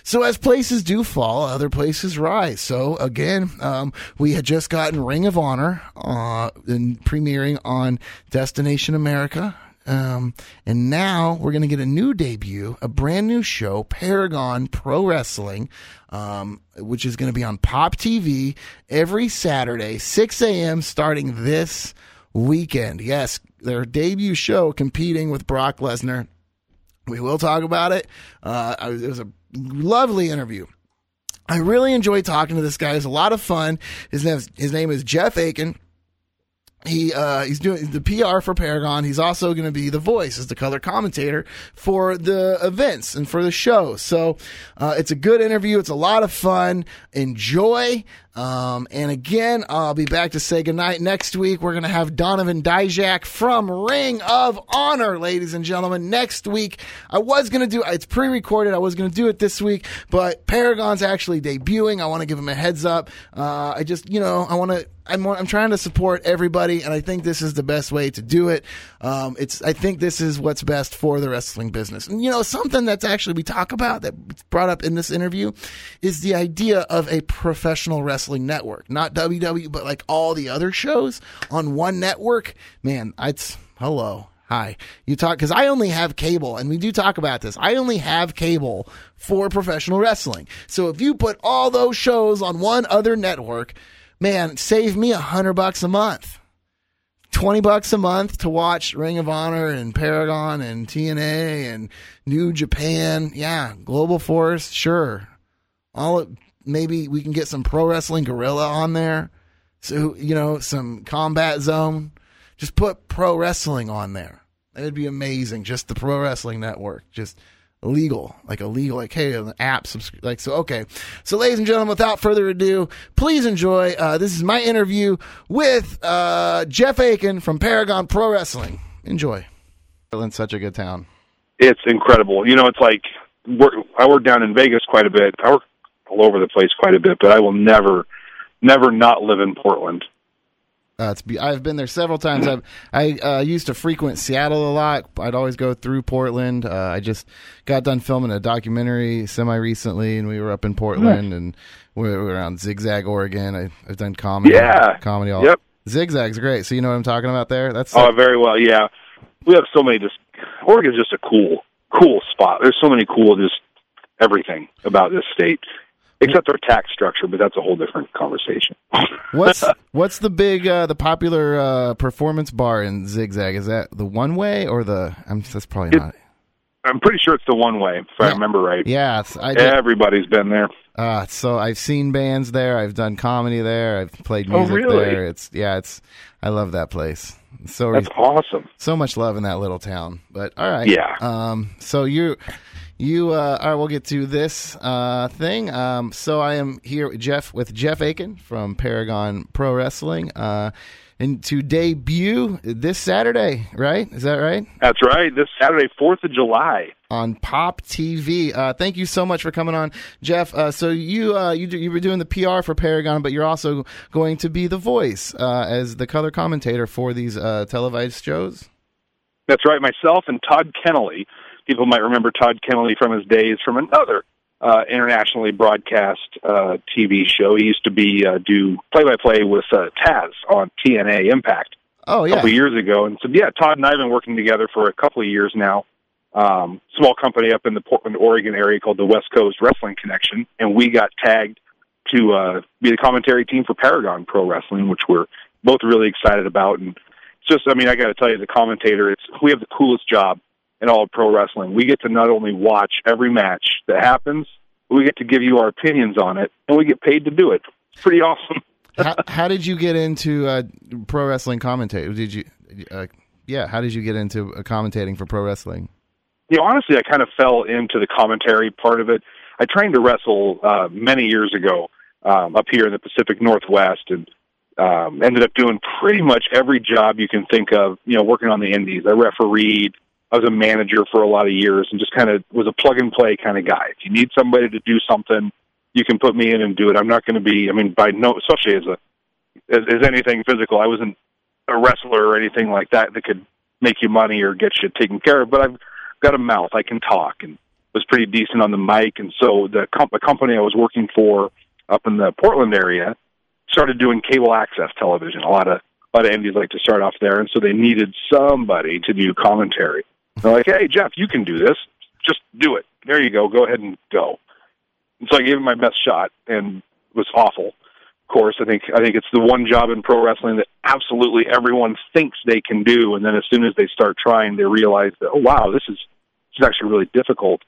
So as places do fall, other places rise. So again, um, we had just gotten Ring of Honor uh, premiering on Destination America. Um, and now we're going to get a new debut, a brand new show, Paragon Pro Wrestling, um, which is going to be on Pop TV every Saturday, 6 a.m. starting this weekend. Yes, their debut show competing with Brock Lesnar. We will talk about it. Uh, it was a lovely interview. I really enjoy talking to this guy. It's a lot of fun. His name his name is Jeff Akin. He uh, he's doing the PR for Paragon. He's also going to be the voice as the color commentator for the events and for the show. So uh, it's a good interview. It's a lot of fun. Enjoy. Um, and again, I'll be back to say goodnight next week. We're going to have Donovan Dijak from Ring of Honor, ladies and gentlemen. Next week, I was going to do it's pre-recorded. I was going to do it this week, but Paragon's actually debuting. I want to give him a heads up. Uh, I just, you know, I want to. I'm, I'm trying to support everybody, and I think this is the best way to do it. Um, it's I think this is what's best for the wrestling business. And you know, something that's actually we talk about that brought up in this interview is the idea of a professional wrestling network, not WWE, but like all the other shows on one network. Man, it's hello. Hi. You talk because I only have cable, and we do talk about this. I only have cable for professional wrestling. So if you put all those shows on one other network, man, save me a hundred bucks a month. 20 bucks a month to watch Ring of Honor and Paragon and TNA and New Japan. Yeah, Global Force, sure. All maybe we can get some Pro Wrestling Guerrilla on there. So, you know, some Combat Zone. Just put pro wrestling on there. It'd be amazing. Just the Pro Wrestling Network. Just legal, like a legal, like hey, an app, subscri- like so. Okay, so ladies and gentlemen, without further ado, please enjoy. Uh, this is my interview with uh, Jeff Akin from Paragon Pro Wrestling. Enjoy. Portland's such a good town. it's incredible. You know, it's like I work down in Vegas quite a bit. I work all over the place quite a bit, but I will never, never not live in Portland. Uh, it's be- I've been there several times. I've, I uh, used to frequent Seattle a lot. I'd always go through Portland. Uh, I just got done filming a documentary semi recently, and we were up in Portland, and we were around Zigzag, Oregon. I, I've done comedy. Yeah. comedy. All. Yep. Zigzag's great. So you know what I'm talking about there. That's Oh, very well. Yeah, we have so many. Just Oregon's just a cool, cool spot. There's so many cool, just everything about this state, except our tax structure. But that's a whole different conversation. what's what's the big uh, the popular uh, performance bar in Zigzag? Is that the one way or the? I'm that's probably not. I'm pretty sure it's the one way, if I remember right. Yeah, I did, Everybody's been there. Uh, so I've seen bands there. I've done comedy there. I've played Oh, music really? there. It's yeah, it's I love that place. It's so That's awesome. so much love in that little town. But all right, Yeah. Um, so you you uh, all right? We'll get to this uh thing. Um, so I am here, Jeff, with Jeff Akin from Paragon Pro Wrestling. Uh, and to debut this Saturday, right? Is that right? That's right. This Saturday, Fourth of July. On Pop TV. Uh, thank you so much for coming on, Jeff. Uh, so you uh, you do, you were doing the PR for Paragon, but you're also going to be the voice uh, as the color commentator for these uh, televised shows. That's right. Myself and Todd Keneley. People might remember Todd Keneley from his days from another uh, internationally broadcast uh, TV show. He used to be uh, do play by play with uh, Taz on TNA Impact Oh yeah, a couple years ago. And so, yeah, Todd and I have been working together for a couple of years now. Um, small company up in the Portland, Oregon area called the West Coast Wrestling Connection, and we got tagged to uh, be the commentary team for Paragon Pro Wrestling, which we're both really excited about. And it's just, I mean, I got to tell you, the commentator, it's we have the coolest job in all of pro wrestling. We get to not only watch every match that happens, but we get to give you our opinions on it, and we get paid to do it. It's pretty awesome. how, how did you get into uh, pro wrestling commentating? Did you? Uh, yeah, how did you get into uh, commentating for pro wrestling? you know, honestly, I kind of fell into the commentary part of it. I trained to wrestle uh, many years ago um, up here in the Pacific Northwest, and um, ended up doing pretty much every job you can think of. You know, working on the Indies. I refereed. I was a manager for a lot of years, and just kind of was a plug and play kind of guy. If you need somebody to do something, you can put me in and do it. I'm not going to be. I mean, by no, especially as a as, as anything physical. I wasn't a wrestler or anything like that that could make you money or get you taken care of. But I've got a mouth. I can talk and was pretty decent on the mic. And so the, comp- the company I was working for up in the Portland area started doing cable access television. A lot of a lot of indies like to start off there, and so they needed somebody to do commentary. They're like, "Hey, Jeff, you can do this. Just do it. There you go. Go ahead and go." And so I gave it my best shot, and it was awful. Of course, I think I think it's the one job in pro wrestling that absolutely everyone thinks they can do, and then as soon as they start trying, they realize that, oh wow, this is this is actually really difficult.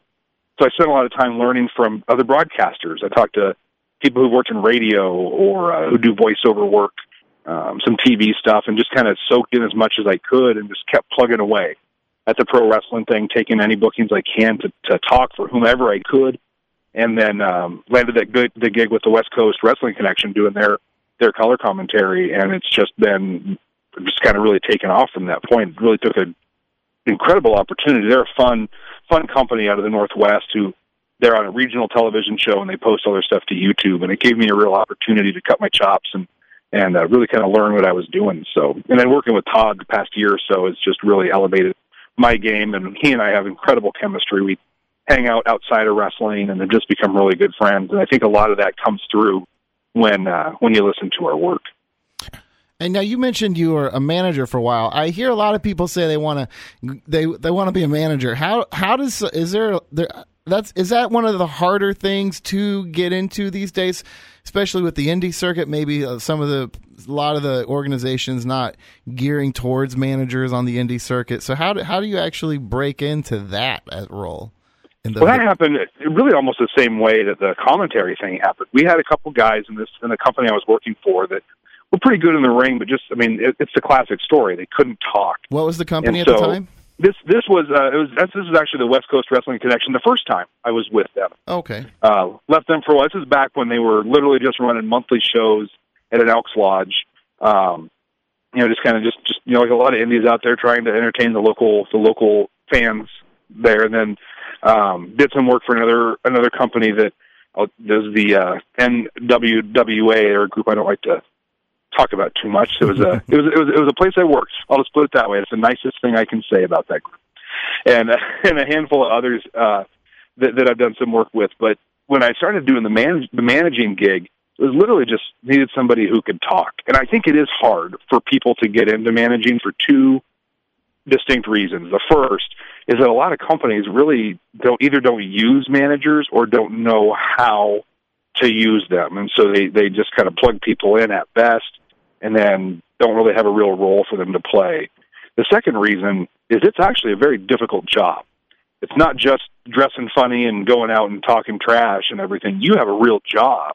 So I spent a lot of time learning from other broadcasters. I talked to people who worked in radio or uh, who do voiceover work, um, some TV stuff, and just kind of soaked in as much as I could, and just kept plugging away at the pro wrestling thing, taking any bookings I can to to talk for whomever I could, and then um, landed that good the gig with the West Coast Wrestling Connection doing their their color commentary, and it's just been just kind of really taken off from that point. Really took a incredible opportunity. They're a fun fun company out of the Northwest who they're on a regional television show and they post all their stuff to YouTube, and it gave me a real opportunity to cut my chops and and uh, really kind of learn what I was doing. So, and then working with Todd the past year or so has just really elevated my game, and he and I have incredible chemistry. We hang out outside of wrestling and have just become really good friends, and I think a lot of that comes through when uh, when you listen to our work. And now you mentioned you were a manager for a while. I hear a lot of people say they want to they they want to be a manager. How how does is there there that's is that one of the harder things to get into these days, especially with the indie circuit? Maybe uh, some of the a lot of the organizations not gearing towards managers on the indie circuit. So how do, how do you actually break into that uh, role? In the, Well, that happened really almost the same way that the commentary thing happened. We had a couple guys in this in the company I was working for that were pretty good in the ring, but just I mean, it, it's the classic story. They couldn't talk. what was the company And at the time? This this was uh, it was this was actually the West Coast Wrestling Connection. The first time I was with them, Okay. uh, left them for a while. This is back when they were literally just running monthly shows at an Elks Lodge. Um, you know, just kind of just just you know, like a lot of indies out there trying to entertain the local the local fans there, and then um, did some work for another another company that uh, does the uh, NWWA or a group I don't like to talk about too much. It was a it was it was it was a place I worked. I'll just put it that way. It's the nicest thing I can say about that group, and and a handful of others uh, that that I've done some work with. But when I started doing the manage the managing gig, it was literally just needed somebody who could talk. And I think it is hard for people to get into managing for two distinct reasons. The first is that a lot of companies really don't either don't use managers or don't know how to use them, and so they they just kind of plug people in at best, and then don't really have a real role for them to play. The second reason is it's actually a very difficult job. It's not just dressing funny and going out and talking trash and everything. You have a real job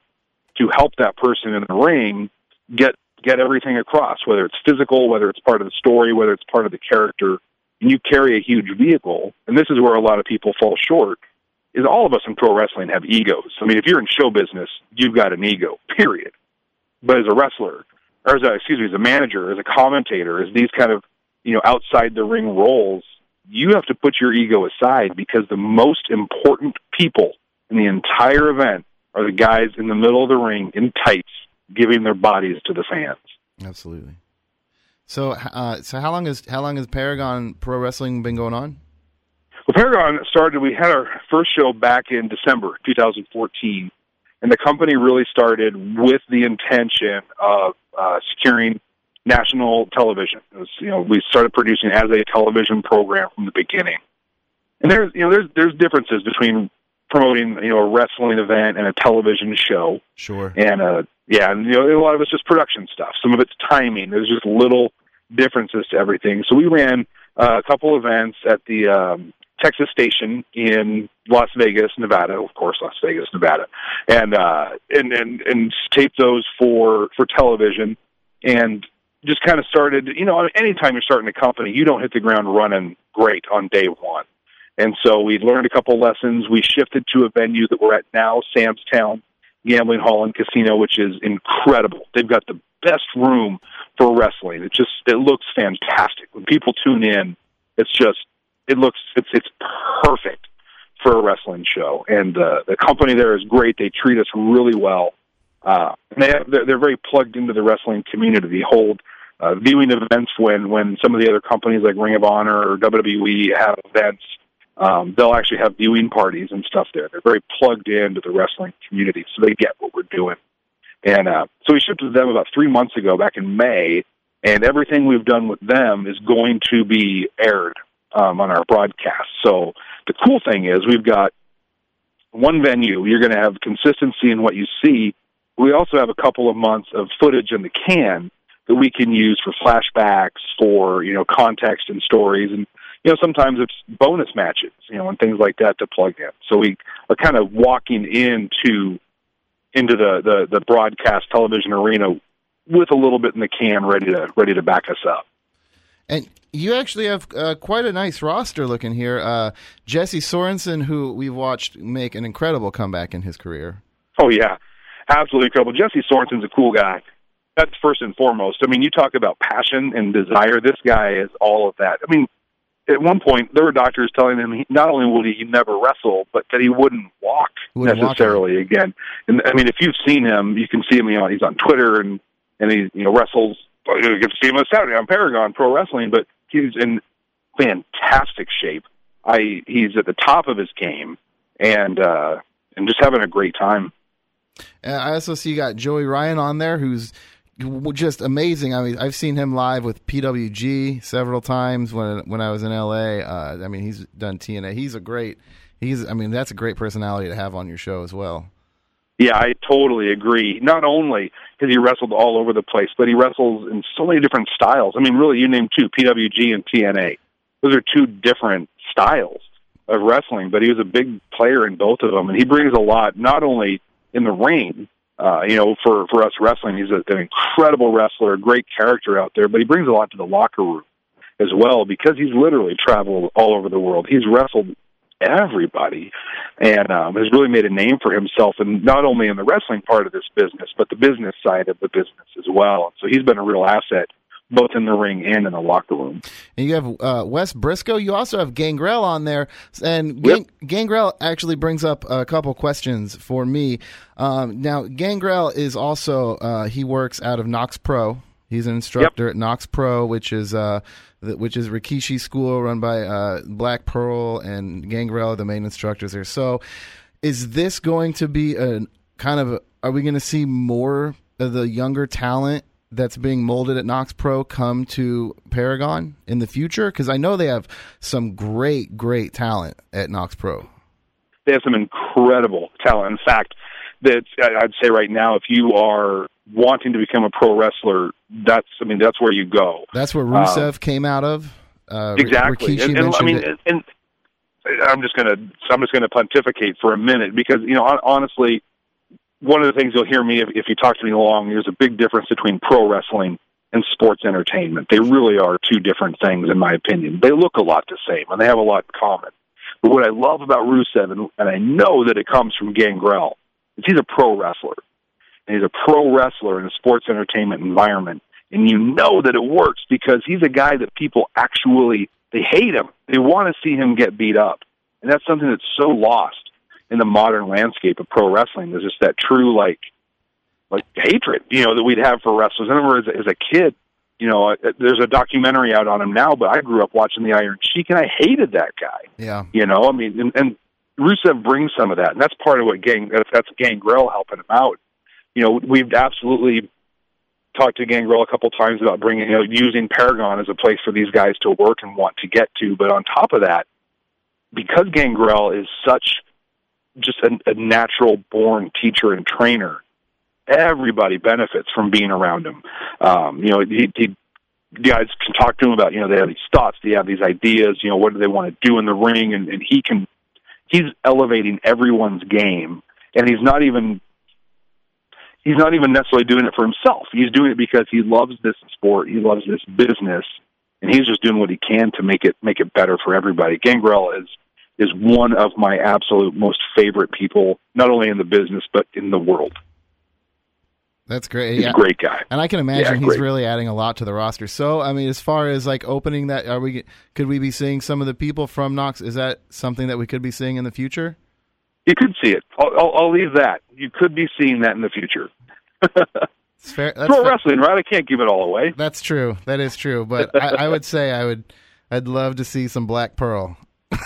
to help that person in the ring get get everything across, whether it's physical, whether it's part of the story, whether it's part of the character. And you carry a huge vehicle, and this is where a lot of people fall short. Is all of us in pro wrestling have egos. I mean, if you're in show business, you've got an ego, period. But as a wrestler, or as a, excuse me, as a manager, as a commentator, as these kind of you know outside the ring roles, you have to put your ego aside because the most important people in the entire event are the guys in the middle of the ring in tights, giving their bodies to the fans. Absolutely. So, uh, so how long has how long has Paragon Pro Wrestling been going on? Well, Paragon started. We had our first show back in December 2014, and the company really started with the intention of uh, securing national television. It was, you know, we started producing as a television program from the beginning. And there's, you know, there's there's differences between promoting, you know, a wrestling event and a television show. Sure. And uh, yeah, and you know, a lot of it's just production stuff. Some of it's timing. There's just little differences to everything. So we ran uh, a couple events at the um, Texas station in Las Vegas, Nevada, of course, Las Vegas, Nevada, and uh, and and and taped those for for television, and just kind of started. You know, anytime you're starting a company, you don't hit the ground running great on day one. And so we learned a couple lessons. We shifted to a venue that we're at now, Sam's Town Gambling Hall and Casino, which is incredible. They've got the best room for wrestling. It just it looks fantastic. When people tune in, it's just it looks it's it's perfect for a wrestling show. And uh, the company there is great. They treat us really well. Uh, and they have, they're, they're very plugged into the wrestling community. They hold uh, viewing events when when some of the other companies like Ring of Honor or WWE have events. Um, they'll actually have viewing parties and stuff there. They're very plugged into the wrestling community, so they get what we're doing. And uh, so we shipped to them about three months ago, back in May, and everything we've done with them is going to be aired um, on our broadcast. So the cool thing is we've got one venue. You're going to have consistency in what you see. We also have a couple of months of footage in the can that we can use for flashbacks, for you know context and stories, and you know sometimes it's bonus matches, you know, and things like that to plug in. So we are kind of walking into into the the, the broadcast television arena with a little bit in the can, ready to ready to back us up. And you actually have uh, quite a nice roster looking here. Uh, Jesse Sorensen, who we've watched make an incredible comeback in his career. Oh yeah, absolutely incredible. Jesse Sorensen's a cool guy. That's first and foremost. I mean, you talk about passion and desire. This guy is all of that. I mean, at one point there were doctors telling him he, not only would he never wrestle, but that he wouldn't walk Wouldn't walk necessarily again. And I mean, if you've seen him, you can see him. You know, he's on Twitter and and he you know wrestles. You get to see him on Saturday on Paragon Pro Wrestling, but he's in fantastic shape. I he's at the top of his game and uh and just having a great time. Uh, I also see you got Joey Ryan on there, who's just amazing. I mean, I've seen him live with PWG several times when when I was in LA. Uh, I mean, he's done TNA. He's a great. He's. I mean, that's a great personality to have on your show as well. Yeah, I totally agree. Not only has he wrestled all over the place, but he wrestles in so many different styles. I mean, really, you name two, PWG and TNA. Those are two different styles of wrestling, but he was a big player in both of them, and he brings a lot, not only in the ring, uh, you know, for, for us wrestling, he's a, an incredible wrestler, a great character out there, but he brings a lot to the locker room as well because he's literally traveled all over the world. He's wrestled everybody and um, has really made a name for himself, and not only in the wrestling part of this business, but the business side of the business as well. So he's been a real asset both in the ring and in the locker room. And you have uh, Wes Briscoe. You also have Gangrel on there, and Gang- Gangrel actually brings up a couple questions for me. Um, now, Gangrel is also uh, he works out of Knox Pro. He's an instructor at Knox Pro, which is uh, the, which is Rikishi School run by uh, Black Pearl and Gangrel, the main instructors there. So, is this going to be a kind of? Are we going to see more of the younger talent that's being molded at Knox Pro come to Paragon in the future? Because I know they have some great, great talent at Knox Pro. They have some incredible talent. In fact, that I'd say right now, if you are wanting to become a pro wrestler, that's I mean that's where you go. That's where Rusev came out of. Uh, exactly, Rikishi and, and I mean, it. and I'm just gonna I'm just gonna pontificate for a minute because you know honestly, one of the things you'll hear me if, if you talk to me long, there's a big difference between pro wrestling and sports entertainment. They really are two different things, in my opinion. They look a lot the same and they have a lot in common. But what I love about Rusev, and, and I know that it comes from Gangrel, he's a pro wrestler. and he's a pro wrestler in a sports entertainment environment, and you know that it works because he's a guy that people actually they hate him. They want to see him get beat up, and that's something that's so lost in the modern landscape of pro wrestling. There's just that true like like hatred, you know, that we'd have for wrestlers. I remember as, a- as a kid, you know, uh, there's a documentary out on him now, but I grew up watching the Iron Sheik, and I hated that guy. Yeah. You know, I mean, and, and Rusev brings some of that, and that's part of what Gang that's, Gangrel helping him out. You know, we've absolutely talked to Gangrel a couple times about bringing, you know, using Paragon as a place for these guys to work and want to get to. But on top of that, because Gangrel is such just a, a natural born teacher and trainer, everybody benefits from being around him. Um, you know, he, he guys can talk to him about, you know, they have these thoughts, they have these ideas, you know, what do they want to do in the ring, and, and he can, he's elevating everyone's game, and he's not even, he's not even necessarily doing it for himself. He's doing it because he loves this sport, he loves this business, and he's just doing what he can to make it make it better for everybody. Gangrel is is one of my absolute most favorite people, not only in the business but in the world. That's great. He's yeah. a great guy. And I can imagine Yeah, he's great. really adding a lot to the roster. So, I mean, as far as like opening that, are we could we be seeing some of the people from Knox? Is that something that we could be seeing in the future? You could see it. I'll, I'll, I'll leave that. You could be seeing that in the future. It's fair. That's, Pro fair. wrestling, right? I can't give it all away. that's true. That is true. But I, I would say I would. I'd love to see some Black Pearl.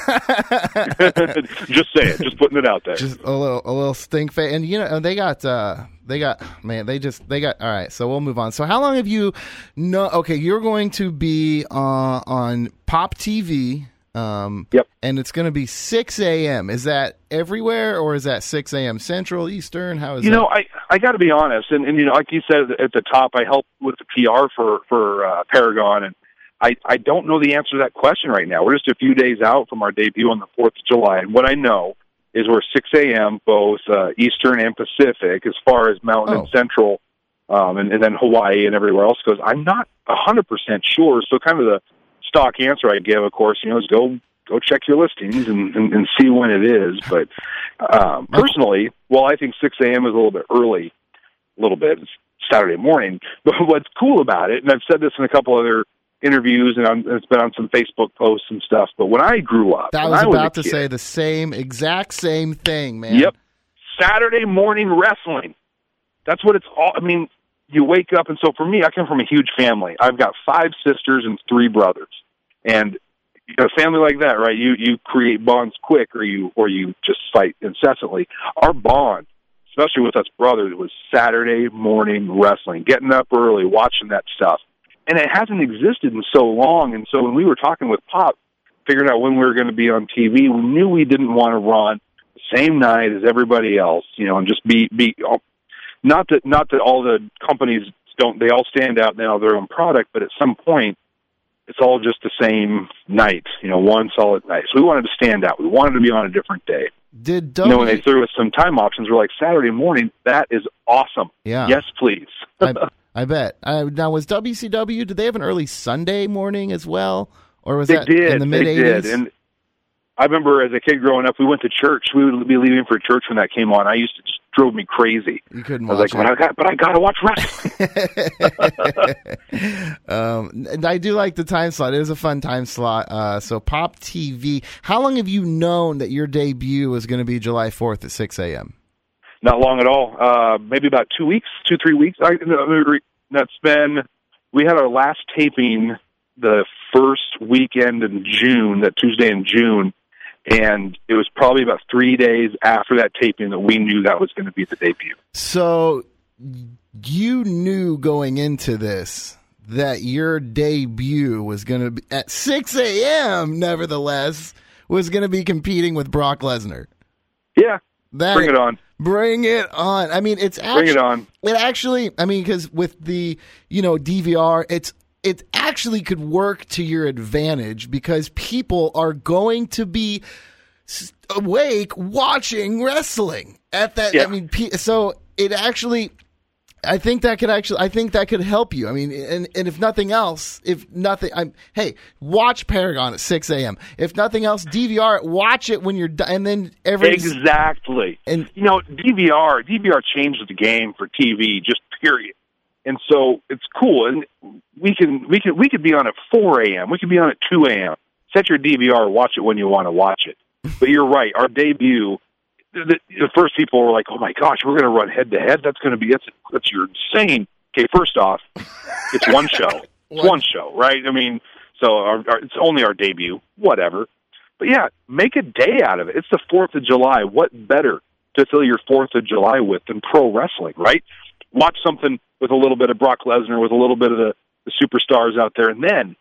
just say it. Just putting it out there. Just a little, a little stink face. And you know, they got, uh they got, man, they just, they got. All right, so we'll move on. So, how long have you? No, okay, you're going to be uh, on Pop TV. Um, Yep. And it's going to be 6 a.m. Is that everywhere, or is that 6 a.m. Central, Eastern? How is you that? know, I I got to be honest, and, and you know, like you said at the top, I help with the PR for for uh, Paragon, and I I don't know the answer to that question right now. We're just a few days out from our debut on the Fourth of July, and what I know is we're 6 a.m. both uh, Eastern and Pacific, as far as Mountain Oh. and Central, um, and, and then Hawaii and everywhere else goes. I'm not a hundred percent sure. So, kind of the stock answer I give, of course, you know, is go go check your listings and, and, and see when it is. But um, personally, well, I think 6 a.m. is a little bit early, a little bit. It's Saturday morning. But what's cool about it, and I've said this in a couple other interviews, and it's been on some Facebook posts and stuff. But when I grew up, I when was was about to kid, say the same, exact same thing, man. Yep. Saturday morning wrestling. That's what it's all. I mean, you wake up, and so for me, I come from a huge family. I've got five sisters and three brothers, and a family like that, right? You you create bonds quick, or you or you just fight incessantly. Our bond, especially with us brothers, was Saturday morning wrestling, getting up early, watching that stuff, and it hasn't existed in so long. And so when we were talking with Pop, figuring out when we were going to be on TV, we knew we didn't want to run the same night as everybody else, you know, and just be be oh, not that not that all the companies don't they all stand out have their own product, but at some point it's all just the same night, you know, one solid night. So we wanted to stand out. We wanted to be on a different day. Did You W? know, when they threw us some time options, we're like Saturday morning. That is awesome. yeah. Yes, please. I, I bet. Uh, now, was WCW? Did they have an early Sunday morning as well, or was they that did. in the mid they did. '80s? And I remember as a kid growing up, we went to church. We would be leaving for church when that came on. I used to just drove me crazy. You couldn't I was watch like, but I got, but I got to watch wrestling. um, and I do like the time slot. It is a fun time slot. Uh, so, Pop TV. How long have you known that your debut was going to be July 4th at 6 a.m.? Not long at all. Uh, maybe about two weeks, two three weeks. I, that's been. We had our last taping the first weekend in June, that Tuesday in June, and it was probably about three days after that taping that we knew that was going to be the debut. So, you knew going into this that your debut was going to be at 6 a.m. Nevertheless, was going to be competing with Brock Lesnar. Yeah, That bring it on, Bring it on. I mean, it's bring actually it on. it actually. I mean, because with the you know DVR, it's it actually could work to your advantage because people are going to be awake watching wrestling at that. I mean, so it actually. I think that could actually. I think that could help you. I mean, and and if nothing else, if nothing, I'm hey, watch Paragon at six a.m. If nothing else, DVR it. Watch it when you're done, and then every Exactly. And- you know, DVR DVR changed the game for TV, just period. And so it's cool, and we can we can we could be on at four a.m. We could be on at two a.m. Set your DVR, watch it when you want to watch it. But you're right. Our debut, the, the, first people were like, "Oh my gosh, we're going to run head to head. That's going to be that's that's you're insane." Okay, first off, it's one show. It's one show, right? I mean, so our, our, it's only our debut. Whatever. But yeah, make a day out of it. It's the Fourth of July. What better to fill your Fourth of July with than pro wrestling, right? Watch something with a little bit of Brock Lesnar, with a little bit of the, the superstars out there, and then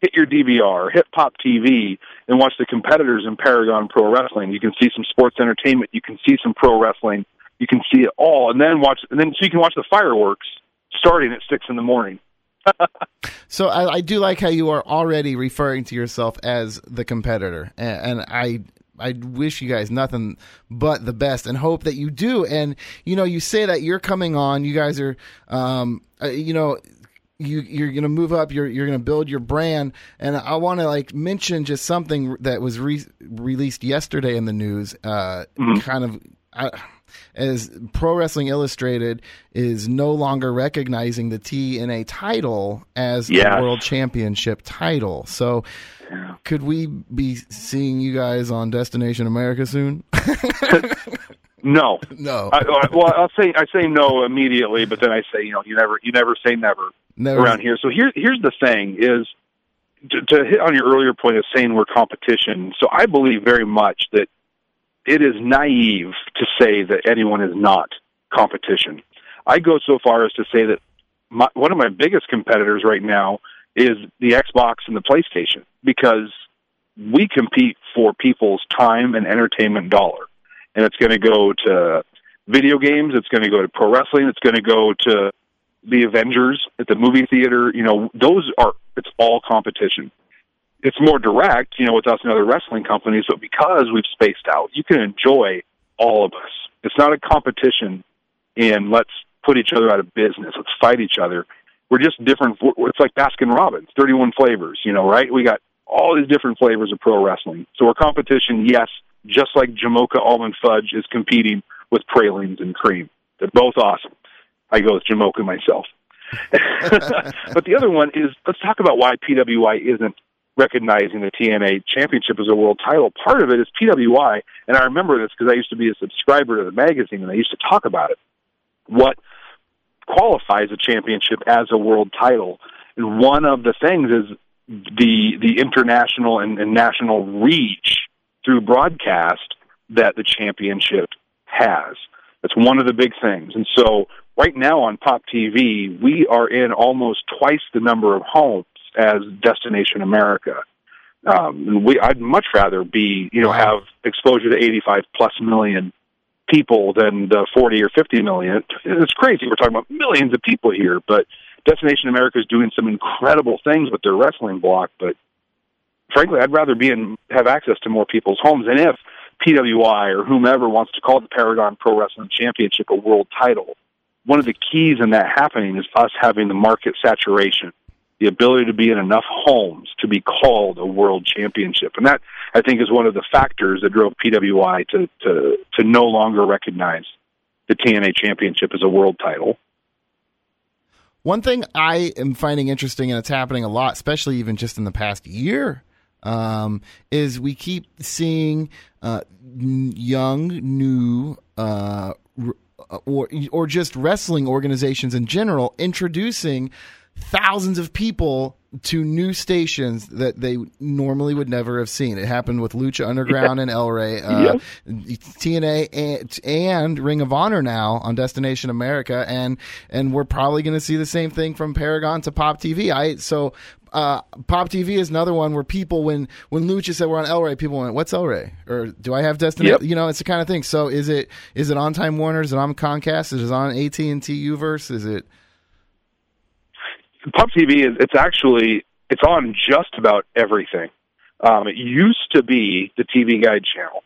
hit your DVR, hit Pop TV, and watch the competitors in Paragon Pro Wrestling. You can see some sports entertainment. You can see some pro wrestling. You can see it all, and then watch, and then so you can watch the fireworks starting at six in the morning. So I, I do like how you are already referring to yourself as the competitor, and, and I I wish you guys nothing but the best, and hope that you do. And you know, you say that you're coming on. You guys are, um, uh, you know. You, you're going to move up. You're you're going to build your brand, and I want to like mention just something that was re- released yesterday in the news. Uh, Kind of, I, as Pro Wrestling Illustrated is no longer recognizing the TNA title as Yes. a world championship title. So, could we be seeing you guys on Destination America soon? No, no, I, I- well, I'll say I say no immediately, but then I say you know you never you never say never Never. around here. So here here's the thing is to, to hit on your earlier point of saying we're competition. So I believe very much that it is naive to say that anyone is not competition. I go so far as to say that my, one of my biggest competitors right now is the Xbox and the PlayStation because we compete for people's time and entertainment dollar. And it's going to go to video games, it's going to go to pro wrestling, it's going to go to the Avengers at the movie theater. You know, those are, it's all competition. It's more direct, you know, with us and other wrestling companies, but because we've spaced out, you can enjoy all of us. It's not a competition in let's put each other out of business, let's fight each other. We're just different. It's like Baskin Robbins, 31 flavors, you know, right? We got all these different flavors of pro wrestling. So we're competition, yes, just like Jamocha Almond Fudge is competing with pralines and cream. They're both awesome. I go with Jamocha myself. but the other one is let's talk about why PWI isn't recognizing the TNA championship as a world title. Part of it is PWI, and I remember this because I used to be a subscriber to the magazine and I used to talk about it. What qualifies a championship as a world title? And one of the things is the the international and, and national reach through broadcast that the championship has. That's one of the big things. And so right now on Pop TV, we are in almost twice the number of homes as Destination America. Um, we, I'd much rather be, you know, have exposure to 85 plus million people than the 40 or 50 million. It's crazy. We're talking about millions of people here, but Destination America is doing some incredible things with their wrestling block. But frankly, I'd rather be in, have access to more people's homes. And if PWI or whomever wants to call the Paragon Pro Wrestling Championship a world title, one of the keys in that happening is us having the market saturation, the ability to be in enough homes to be called a world championship. And that, I think, is one of the factors that drove PWI to, to, to no longer recognize the TNA championship as a world title. One thing I am finding interesting, and it's happening a lot, especially even just in the past year, um, is we keep seeing uh, n- young, new, uh, r- or or just wrestling organizations in general introducing thousands of people to new stations that they normally would never have seen. It happened with Lucha Underground and El Rey, uh, TNA and, and Ring of Honor now on Destination America, and and we're probably going to see the same thing from Paragon to Pop TV. I so. Uh, Pop TV is another one where people, when when Lucha said we're on El Rey, people went, "What's El Rey?" Or do I have Destiny? Yep. You know, it's the kind of thing. So is it is it on Time Warner? Is it on Comcast? Is it on AT and T Uverse? Is it? Pop TV is it's actually it's on just about everything. Um, it used to be the TV Guide channel,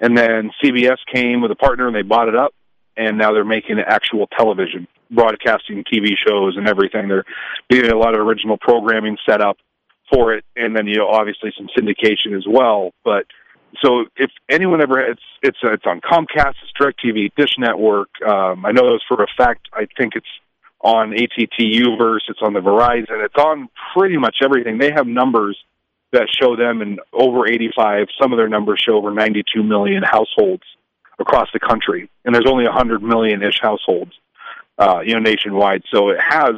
and then CBS came with a partner and they bought it up, and now they're making actual television, broadcasting TV shows and everything. They're getting a lot of original programming set up for it, and then you know obviously some syndication as well. But so if anyone ever it's it's it's on Comcast, it's DirecTV, Dish Network. Um, I know those for a fact. I think it's on ATT Uverse. It's on the Verizon. It's on pretty much everything. They have numbers that show them in over 85. Some of their numbers show over 92 million households across the country, and there's only 100 million ish households, uh, you know, nationwide. So it has,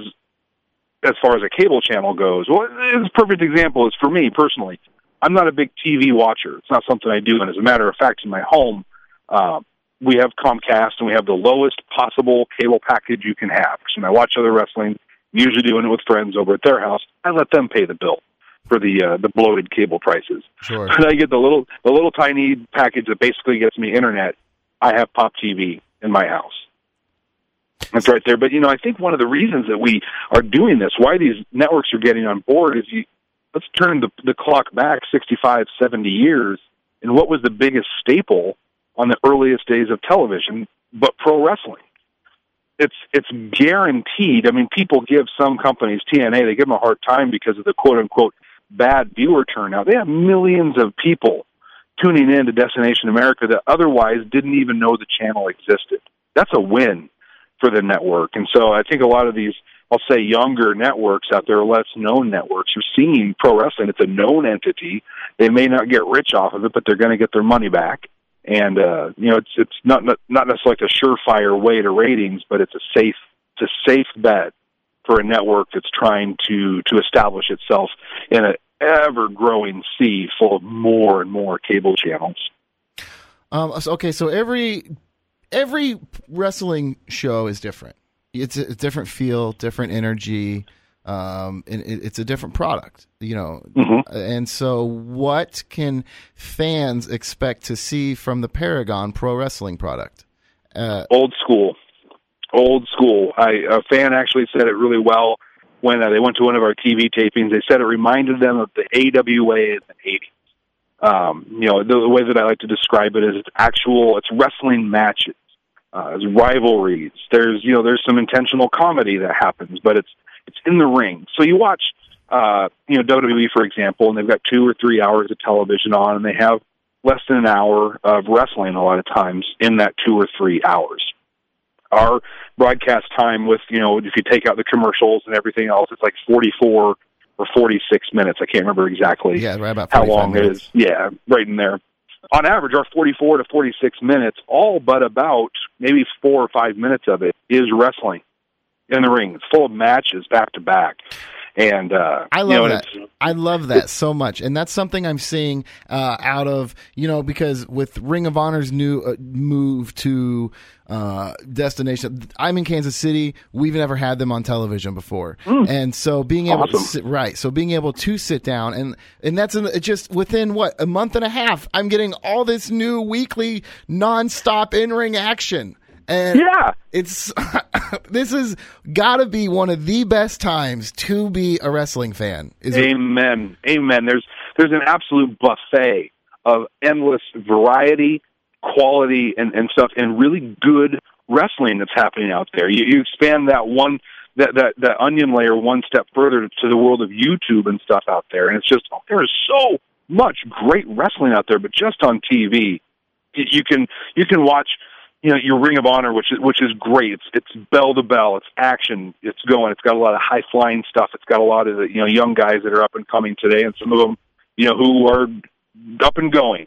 as far as a cable channel goes, well, it's a perfect example is for me personally. I'm not a big TV watcher. It's not something I do, and as a matter of fact, in my home, uh, we have Comcast, and we have the lowest possible cable package you can have. So when I watch other wrestling, usually doing it with friends over at their house, I let them pay the bill for the uh, the bloated cable prices. Sure. And I get the little the little tiny package that basically gets me internet. I have Pop TV in my house. That's right there. But you know, I think one of the reasons that we are doing this, why these networks are getting on board, is you, let's turn the the clock back 65, 70 years, and what was the biggest staple on the earliest days of television, but pro wrestling. It's it's guaranteed. I mean, people give some companies TNA they give them a hard time because of the quote unquote bad viewer turnout. They have millions of people tuning in to Destination America that otherwise didn't even know the channel existed. That's a win for the network. And so I think a lot of these, I'll say younger networks out there, less known networks, are seeing pro wrestling. It's a known entity. They may not get rich off of it, but they're going to get their money back. And uh, you know, it's it's not not necessarily like a surefire way to ratings, but it's a safe it's a safe bet for a network that's trying to to establish itself in an ever growing sea full of more and more cable channels. Um, okay, so every every wrestling show is different. It's a, different feel, different energy, um, and it's a different product. You know, and so what can fans expect to see from the Paragon Pro Wrestling product? Uh, old school, old school. I a fan actually said it really well when uh, they went to one of our TV tapings. They said it reminded them of the AWA in the eighties. Um, you know, the, the way that I like to describe it is it's actual, it's wrestling matches, uh, it's rivalries. There's you know there's some intentional comedy that happens, but it's it's in the ring. So you watch, uh, you know, WWE for example, and they've got two or three hours of television on, and they have less than an hour of wrestling a lot of times in that two or three hours. Our broadcast time with, you know, if you take out the commercials and everything else, it's like 44 or 46 minutes. I can't remember exactly yeah, right about how long it minutes. is. Yeah, right in there. On average, our 44 to 46 minutes, all but about maybe four or five minutes of it is wrestling in the ring. It's full of matches back to back. And uh, I you love know, that. I love that so much, and that's something I'm seeing uh, out of you know because with Ring of Honor's new uh, move to uh, destination, I'm in Kansas City. We've never had them on television before, and so being able to sit, right, so being able to sit down and and that's just within what a month and a half, I'm getting all this new weekly nonstop in ring action. And Yeah. it's this has got to be one of the best times to be a wrestling fan. Is it? Amen. Amen. There's there's an absolute buffet of endless variety, quality, and, and stuff, and really good wrestling that's happening out there. You, you expand that one that, that that onion layer one step further to the world of YouTube and stuff out there, and it's just oh, there is so much great wrestling out there. But just on TV, you can you can watch you know your Ring of Honor, which is which is great. It's it's bell to bell. It's action. It's going. It's got a lot of high flying stuff. It's got a lot of the, you know young guys that are up and coming today, and some of them you know who are up and going.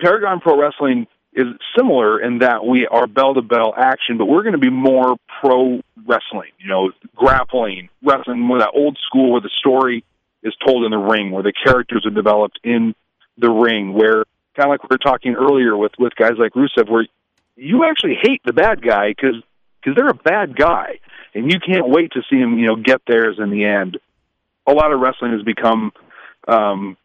Paragon Pro Wrestling is similar in that we are bell to bell action, but we're going to be more pro wrestling. You know, grappling, wrestling, with that old school where the story is told in the ring, where the characters are developed in the ring, where kind of like we were talking earlier with with guys like Rusev, where you actually hate the bad guy because because they're a bad guy, and you can't wait to see him, you know, get theirs in the end. A lot of wrestling has become, um,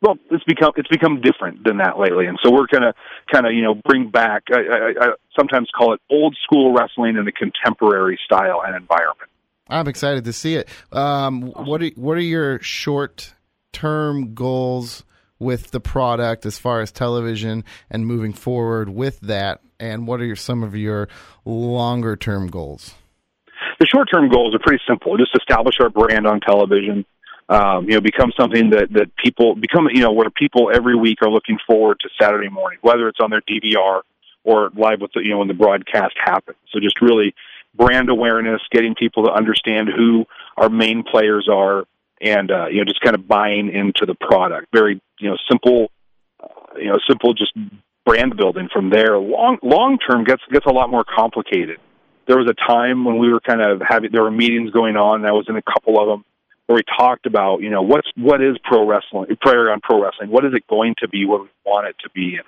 well, it's become it's become different than that lately, and so we're gonna kind of you know bring back. I, I, I sometimes call it old school wrestling in a contemporary style and environment. I'm excited to see it. Um, what are what are your short term goals with the product as far as television and moving forward with that and what are your, some of your longer term goals? The short term goals are pretty simple. Just establish our brand on television. Um, you know, become something that that people become. You know, where people every week are looking forward to Saturday morning, whether it's on their DVR or live with the you know when the broadcast happens. So just really brand awareness, getting people to understand who our main players are, and uh, you know just kind of buying into the product. Very you know simple, uh, you know simple just brand building from there. Long long term gets gets a lot more complicated. There was a time when we were kind of having there were meetings going on. And I was in a couple of them where we talked about you know what's what is pro wrestling, Paragon pro wrestling. What is it going to be? What we want it to be? And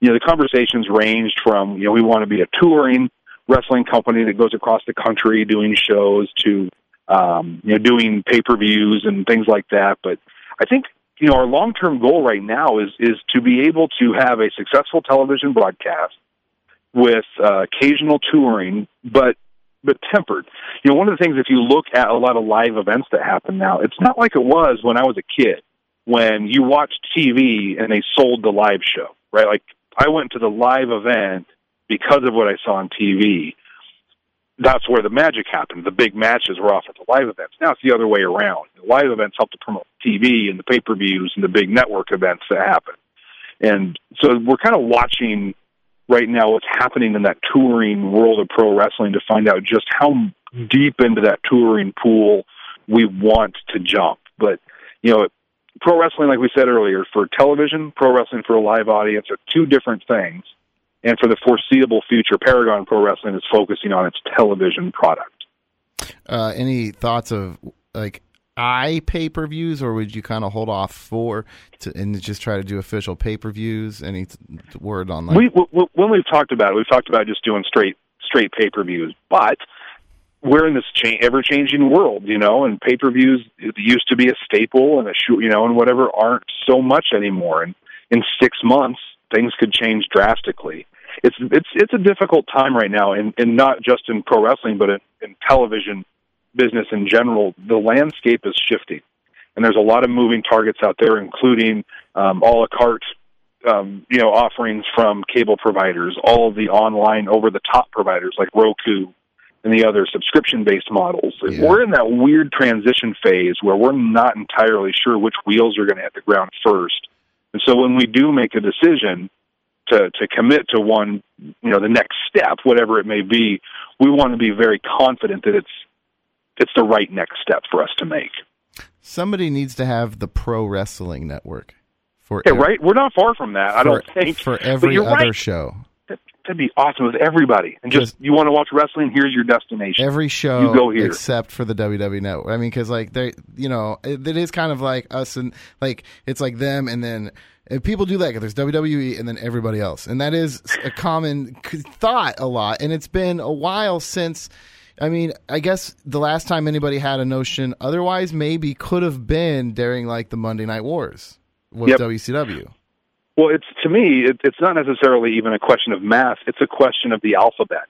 you know the conversations ranged from you know we want to be a touring wrestling company that goes across the country doing shows to um, you know doing pay per views and things like that. But I think you know our long term goal right now is is to be able to have a successful television broadcast with uh, occasional touring, but but tempered. You know, one of the things if you look at a lot of live events that happen now, it's not like it was when I was a kid when you watched TV and they sold the live show, right? Like I went to the live event because of what I saw on TV. That's where the magic happened. The big matches were off at the live events. Now it's the other way around. The live events help to promote TV and the pay per views and the big network events that happen. And so we're kind of watching right now what's happening in that touring world of pro wrestling to find out just how deep into that touring pool we want to jump. But, you know, pro wrestling, like we said earlier, for television, pro wrestling for a live audience are two different things. And for the foreseeable future, Paragon Pro Wrestling is focusing on its television product. Uh, any thoughts of like i pay per views, or would you kind of hold off for to, and just try to do official pay per views? Any t- word on that? We, we, when we've talked about it, we've talked about just doing straight straight pay per views, but we're in this cha- ever changing world, you know, and pay per views used to be a staple and a you know, and whatever aren't so much anymore. And in six months, things could change drastically. It's it's it's a difficult time right now, and and not just in pro wrestling, but in, in television business in general. The landscape is shifting, and there's a lot of moving targets out there, including um, a la carte, um, you know, offerings from cable providers, all of the online over the top providers like Roku and the other subscription based models. Yeah. We're in that weird transition phase where we're not entirely sure which wheels are going to hit the ground first. And so when we do make a decision to, to commit to one, you know, the next step, whatever it may be, we want to be very confident that it's it's the right next step for us to make. Somebody needs to have the pro wrestling network for Yeah, ev- right? We're not far from that, I don't think. for every other right. show. That- That'd be awesome with everybody. And just you want to watch wrestling, here's your destination. Every show You go here. except for the WWE network. I mean, because like they, you know, it, it is kind of like us and like it's like them, and then and people do that. There's WWE and then everybody else, and that is a common thought a lot. And it's been a while since. I mean, I guess the last time anybody had a notion otherwise maybe could have been during like the Monday Night Wars with Yep. WCW. Well, it's to me, it, it's not necessarily even a question of math. It's a question of the alphabet.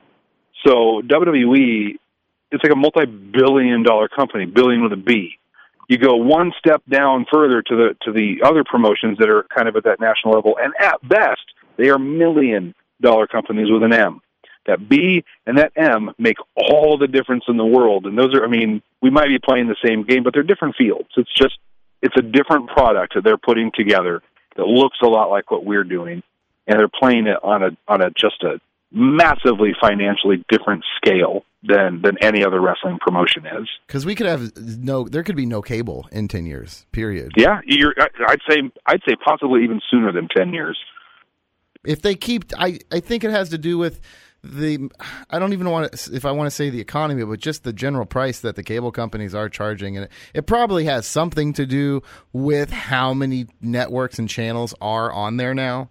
So WWE, it's like a multi-billion-dollar company, billion with a B. You go one step down further to the to the other promotions that are kind of at that national level, and at best, they are million-dollar companies with an M. That B and that M make all the difference in the world. And those are, I mean, we might be playing the same game, but they're different fields. It's just, it's a different product that they're putting together that looks a lot like what we're doing, and they're playing it on a on a just a massively financially different scale than than any other wrestling promotion is. Because we could have no, there could be no cable in ten years. Period. Yeah, I'd say I'd say possibly even sooner than ten years. if they keep i i think it has to do with the i don't even want to if i want to say the economy but just the general price that the cable companies are charging and it, it probably has something to do with how many networks and channels are on there now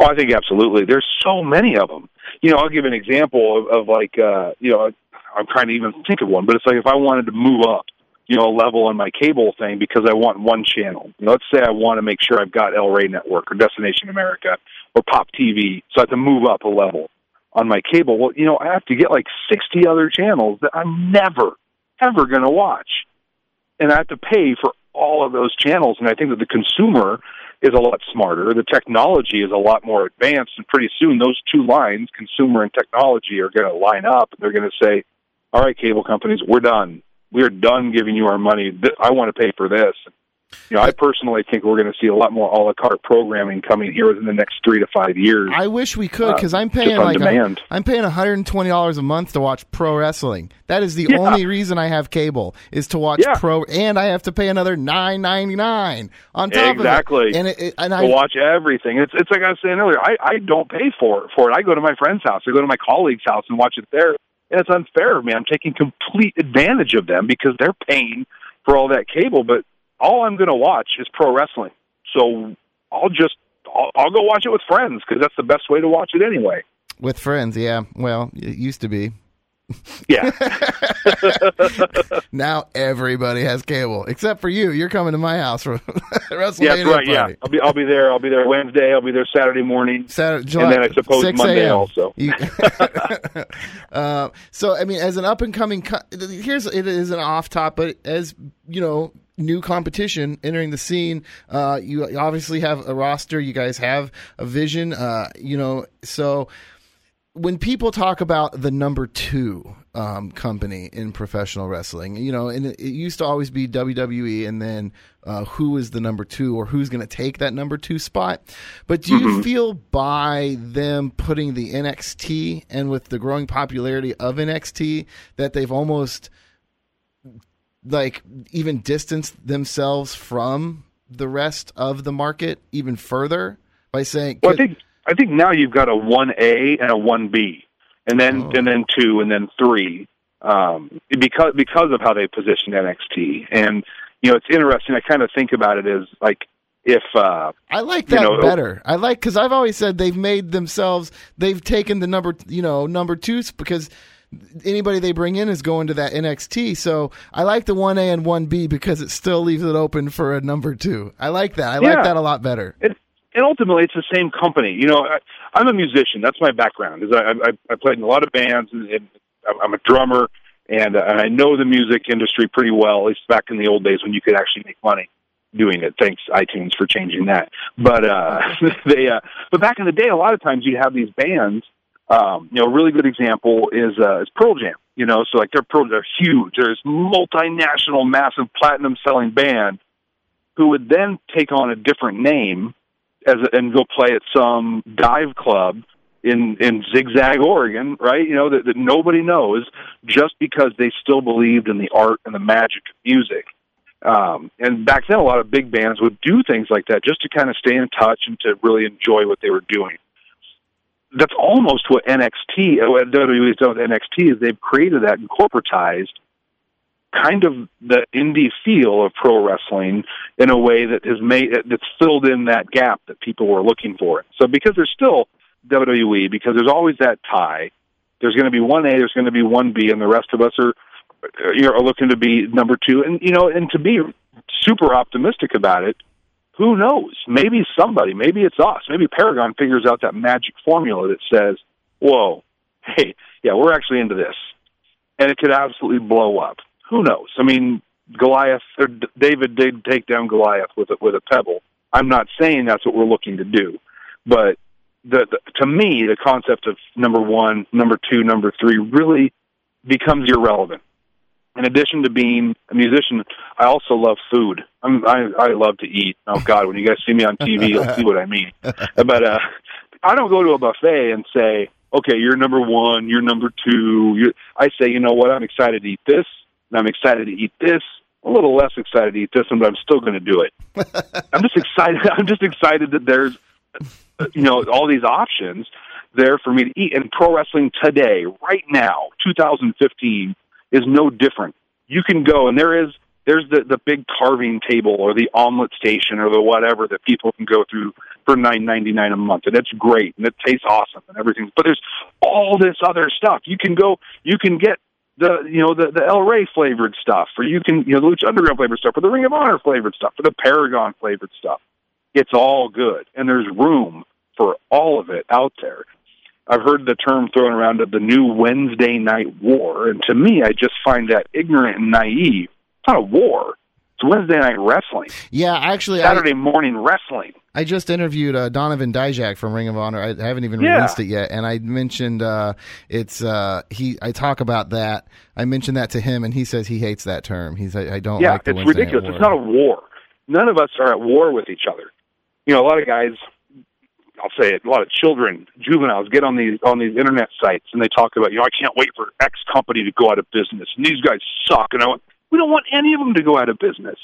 Oh, I think absolutely. There's so many of them. You know, I'll give an example of, of like, uh, you know, I'm trying to even think of one, but it's like if I wanted to move up, you know, a level on my cable thing because I want one channel. Let's say I want to make sure I've got El Rey Network or Destination America or Pop TV, so I have to move up a level on my cable. Well, you know, I have to get like 60 other channels that I'm never, ever going to watch. And I have to pay for all of those channels. And I think that the consumer is a lot smarter. The technology is a lot more advanced, and pretty soon those two lines, consumer and technology, are going to line up. They're going to say, "All right, cable companies, we're done. We are done giving you our money. I want to pay for this." You know, I personally think we're going to see a lot more a la carte programming coming here within the next three to five years. I wish we could because Uh, I'm paying like demand. I'm paying 120 dollars a month to watch pro wrestling. That is the Yeah. only reason I have cable is to watch Yeah. pro, and I have to pay another 9.99 on top exactly. of it. And it, it- and to I watch everything. It's it's like I was saying earlier. I I don't pay for it. For it, I go to my friend's house. I go to my colleague's house and watch it there. And it's unfair of me. I'm taking complete advantage of them because they're paying for all that cable. But all I'm going to watch is pro wrestling. So I'll just I'll, I'll go watch it with friends because that's the best way to watch it anyway. with friends. Yeah, well, it used to be. Yeah, Now everybody has cable except for you. You're coming to my house for WrestleMania yeah, right. Yeah. I'll be I'll be there. I'll be there Wednesday. I'll be there Saturday morning. Saturday, July, And then I suppose Monday also. You- uh, so, I mean, as an up and coming, co- here's it is an off top, but as you know, new competition entering the scene. Uh, you obviously have a roster. You guys have a vision. Uh, you know, so when people talk about the number two um, company in professional wrestling, you know, and it, it used to always be WWE, and then uh, who is the number two or who's going to take that number two spot. But do you feel by them putting the NXT and with the growing popularity of NXT that they've almost like even distance themselves from the rest of the market even further by saying, Well, I think I think now you've got a one A and a one B, and then Oh. and then two and then three, um, because because of how they positioned NXT. And you know, it's interesting. I kind of think about it as like if uh, I like you that know- better. I like because I've always said they've made themselves. They've taken the number, you know, number two because anybody they bring in is going to that NXT. So I like the one A and one B because it still leaves it open for a number two. I like that. I like that a lot better. and and ultimately it's the same company. You know, I, I'm a musician. That's my background. Is I, I, I played in a lot of bands, and, and I'm a drummer, and, uh, and I know the music industry pretty well. At least back in the old days when you could actually make money doing it. Thanks iTunes for changing that. But uh, they, uh, but back in the day, a lot of times you'd have these bands. Um, you know, a really good example is uh, is Pearl Jam. You know, so like they're Pearl, they're huge. They're this multinational, massive, platinum selling band who would then take on a different name as a, and go play at some dive club in in Zigzag, Oregon, right? You know that, that nobody knows, just because they still believed in the art and the magic of music. Um, and back then, a lot of big bands would do things like that just to kind of stay in touch and to really enjoy what they were doing. That's almost what NXT, uh, what WWE's done with NXT, is they've created that and corporatized kind of the indie feel of pro wrestling in a way that has made that's filled in that gap that people were looking for. So because there's still WWE, because there's always that tie, there's going to be one A, there's going to be one B, and the rest of us are you know are looking to be number two. And you know, and to be super optimistic about it, who knows? Maybe somebody, maybe it's us, maybe Paragon figures out that magic formula that says, "Whoa, hey, yeah, we're actually into this," and it could absolutely blow up. Who knows? I mean, Goliath or David did take down Goliath with a, with a pebble. I'm not saying that's what we're looking to do, but the, the to me the concept of number one, number two, number three really becomes irrelevant. In addition to being a musician, I also love food. I'm, I I love to eat. Oh God, when you guys see me on TV, you'll see what I mean. But uh, I don't go to a buffet and say, "Okay, you're number one, you're number two. You're, I say, you know what? I'm excited to eat this, and I'm excited to eat this. A little less excited to eat this, one, but I'm still going to do it. I'm just excited. I'm just excited that there's, you know, all these options there for me to eat. And pro wrestling today, right now, 2015, is no different. You can go and there is there's the the big carving table or the omelet station or the whatever that people can go through for nine ninety nine a month, and it's great and it tastes awesome and everything. But there's all this other stuff. You can go, you can get the you know the the El flavored stuff, or you can you know the Lucha Underground flavored stuff, or the Ring of Honor flavored stuff, or the Paragon flavored stuff. It's all good, and there's room for all of it out there. I've heard the term thrown around of the new Wednesday night war, and to me, I just find that ignorant and naive. It's not a war. It's Wednesday night wrestling, Yeah, actually, I, Saturday morning wrestling. I just interviewed uh, Donovan Dijak from Ring of Honor. I haven't even Yeah. released it yet, and I mentioned uh, it's uh, he. I talk about that. I mentioned that to him, and he says he hates that term. He's I, I don't Yeah, like the it's Wednesday ridiculous. It's not a war. None of us are at war with each other. You know, a lot of guys, I'll say it, a lot of children, juveniles get on these on these internet sites and they talk about, you know, I can't wait for X company to go out of business, and these guys suck. And I want, we don't want any of them to go out of business.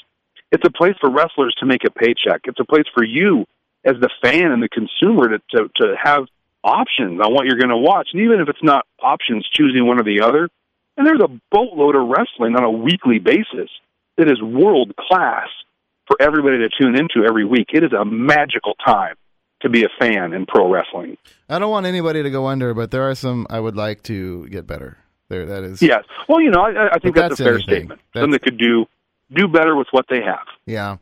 It's a place for wrestlers to make a paycheck. It's a place for you as the fan and the consumer to to, to have options on what you're going to watch, and even if it's not options, choosing one or the other. And there's a boatload of wrestling on a weekly basis that is world class for everybody to tune into every week. It is a magical time to be a fan in pro wrestling. I don't want anybody to go under, but there are some I would like to get better. There, that is. Yes. Well, you know, I, I think that's, that's a fair anything. statement. That's- Some that could do do better with what they have. Yeah.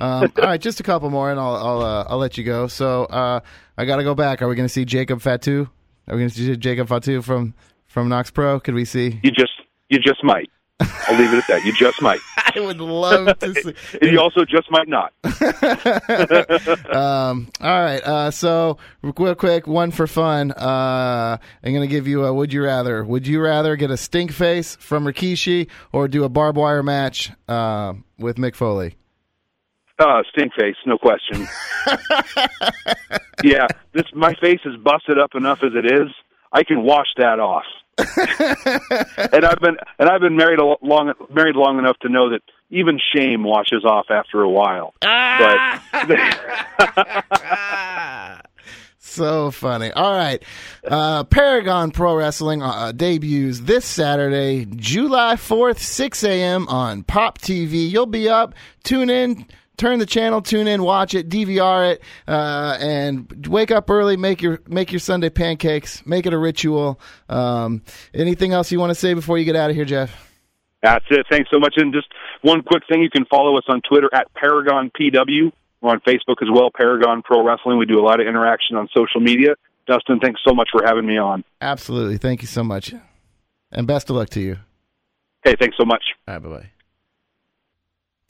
Um, all right, just a couple more, and I'll I'll uh, I'll let you go. So uh, I got to go back. Are we going to see Jacob Fatu? Are we going to see Jacob Fatu from from Knokx Pro? Could we see? You just you just might. I'll leave it at that. You just might. I would love to see. And you also just might not. Um, all right. Uh, so real quick, one for fun. Uh, I'm going to give you a would you rather. Would you rather get a stink face from Rikishi or do a barbed wire match uh, with Mick Foley? Uh, stink face, no question. yeah, this my face is busted up enough as it is. I can wash that off. and I've been and I've been married a long married long enough to know that even shame washes off after a while. But So funny. All right. Uh, Paragon Pro Wrestling uh, debuts this Saturday, July 4th, 6 a.m. on Pop TV. You'll be up. Tune in. Turn the channel, tune in, watch it, DVR it, uh, and wake up early. Make your make your Sunday pancakes. Make it a ritual. Um, anything else you want to say before you get out of here, Jeff? That's it. Thanks so much. And just one quick thing, you can follow us on Twitter at Paragon PW. We're on Facebook as well, Paragon Pro Wrestling. We do a lot of interaction on social media. Dustin, thanks so much for having me on. Absolutely. Thank you so much, and best of luck to you. Hey, thanks so much. Right, bye bye.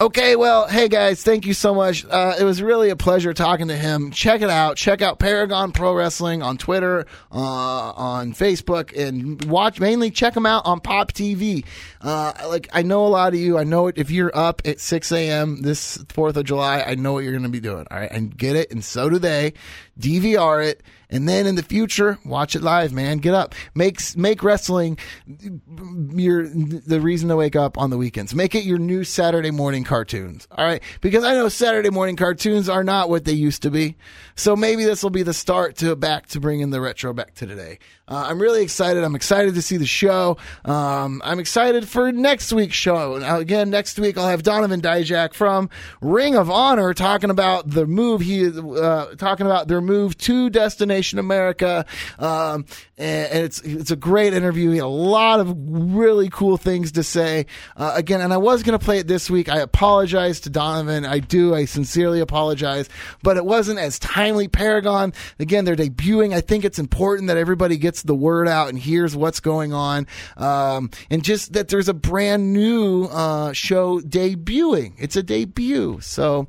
Okay, well, hey guys, thank you so much. Uh, it was really a pleasure talking to him. Check it out. Check out Paragon Pro Wrestling on Twitter, uh, on Facebook, and watch mainly check them out on Pop TV. Uh, like I know a lot of you. I know it. If you're up at 6 a.m. this Fourth of July, I know what you're going to be doing. All right, and get it, and so do they. DVR it. And then in the future, watch it live, man. Get up. Make make wrestling your the reason to wake up on the weekends. Make it your new Saturday morning cartoons. All right, because I know Saturday morning cartoons are not what they used to be. So maybe this will be the start to back to bringing the retro back to today. Uh, I'm really excited. I'm excited to see the show. Um, I'm excited for next week's show. Now, again, next week I'll have Donovan Dijak from Ring of Honor talking about the move he uh, talking about their move to Destination America. Um, and, and it's it's a great interview. He had a lot of really cool things to say. Uh, again, and I was going to play it this week. I apologize to Donovan. I do. I sincerely apologize, but it wasn't as timely. Paragon again, they're debuting. I think it's important that everybody gets the word out and hears what's going on, um, and just that there's a brand new uh, show debuting. It's a debut, so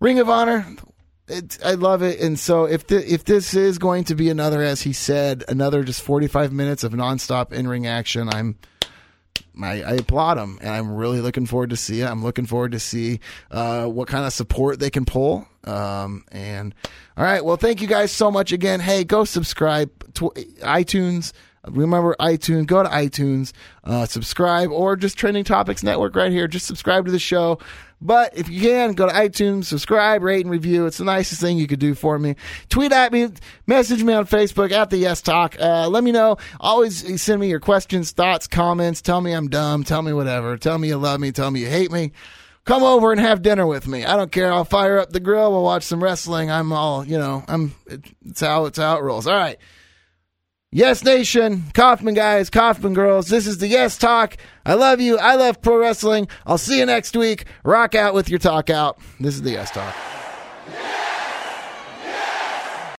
Ring of Honor. It, I love it, and so if the, if this is going to be another, as he said, another just forty five minutes of nonstop in ring action, I'm I, I applaud them, and I'm really looking forward to see it. I'm looking forward to see uh, what kind of support they can pull. Um, and all right, well, thank you guys so much again. Hey, go subscribe to iTunes. Remember iTunes. Go to iTunes, uh, subscribe, or just Trending Topics Network right here. Just subscribe to the show. But if you can, go to iTunes, subscribe, rate, and review. It's the nicest thing you could do for me. Tweet at me, message me on Facebook at the Yes Talk. Uh, let me know. Always send me your questions, thoughts, comments. Tell me I'm dumb. Tell me whatever. Tell me you love me. Tell me you hate me. Come over and have dinner with me. I don't care. I'll fire up the grill. We'll watch some wrestling. I'm all, you know, I'm, it's how, it's how it rolls. All right. Yes Nation, Kaufman guys, Kaufman girls, this is the Yes Talk. I love you. I love pro wrestling. I'll see you next week. Rock out with your talk out. This is the Yes Talk.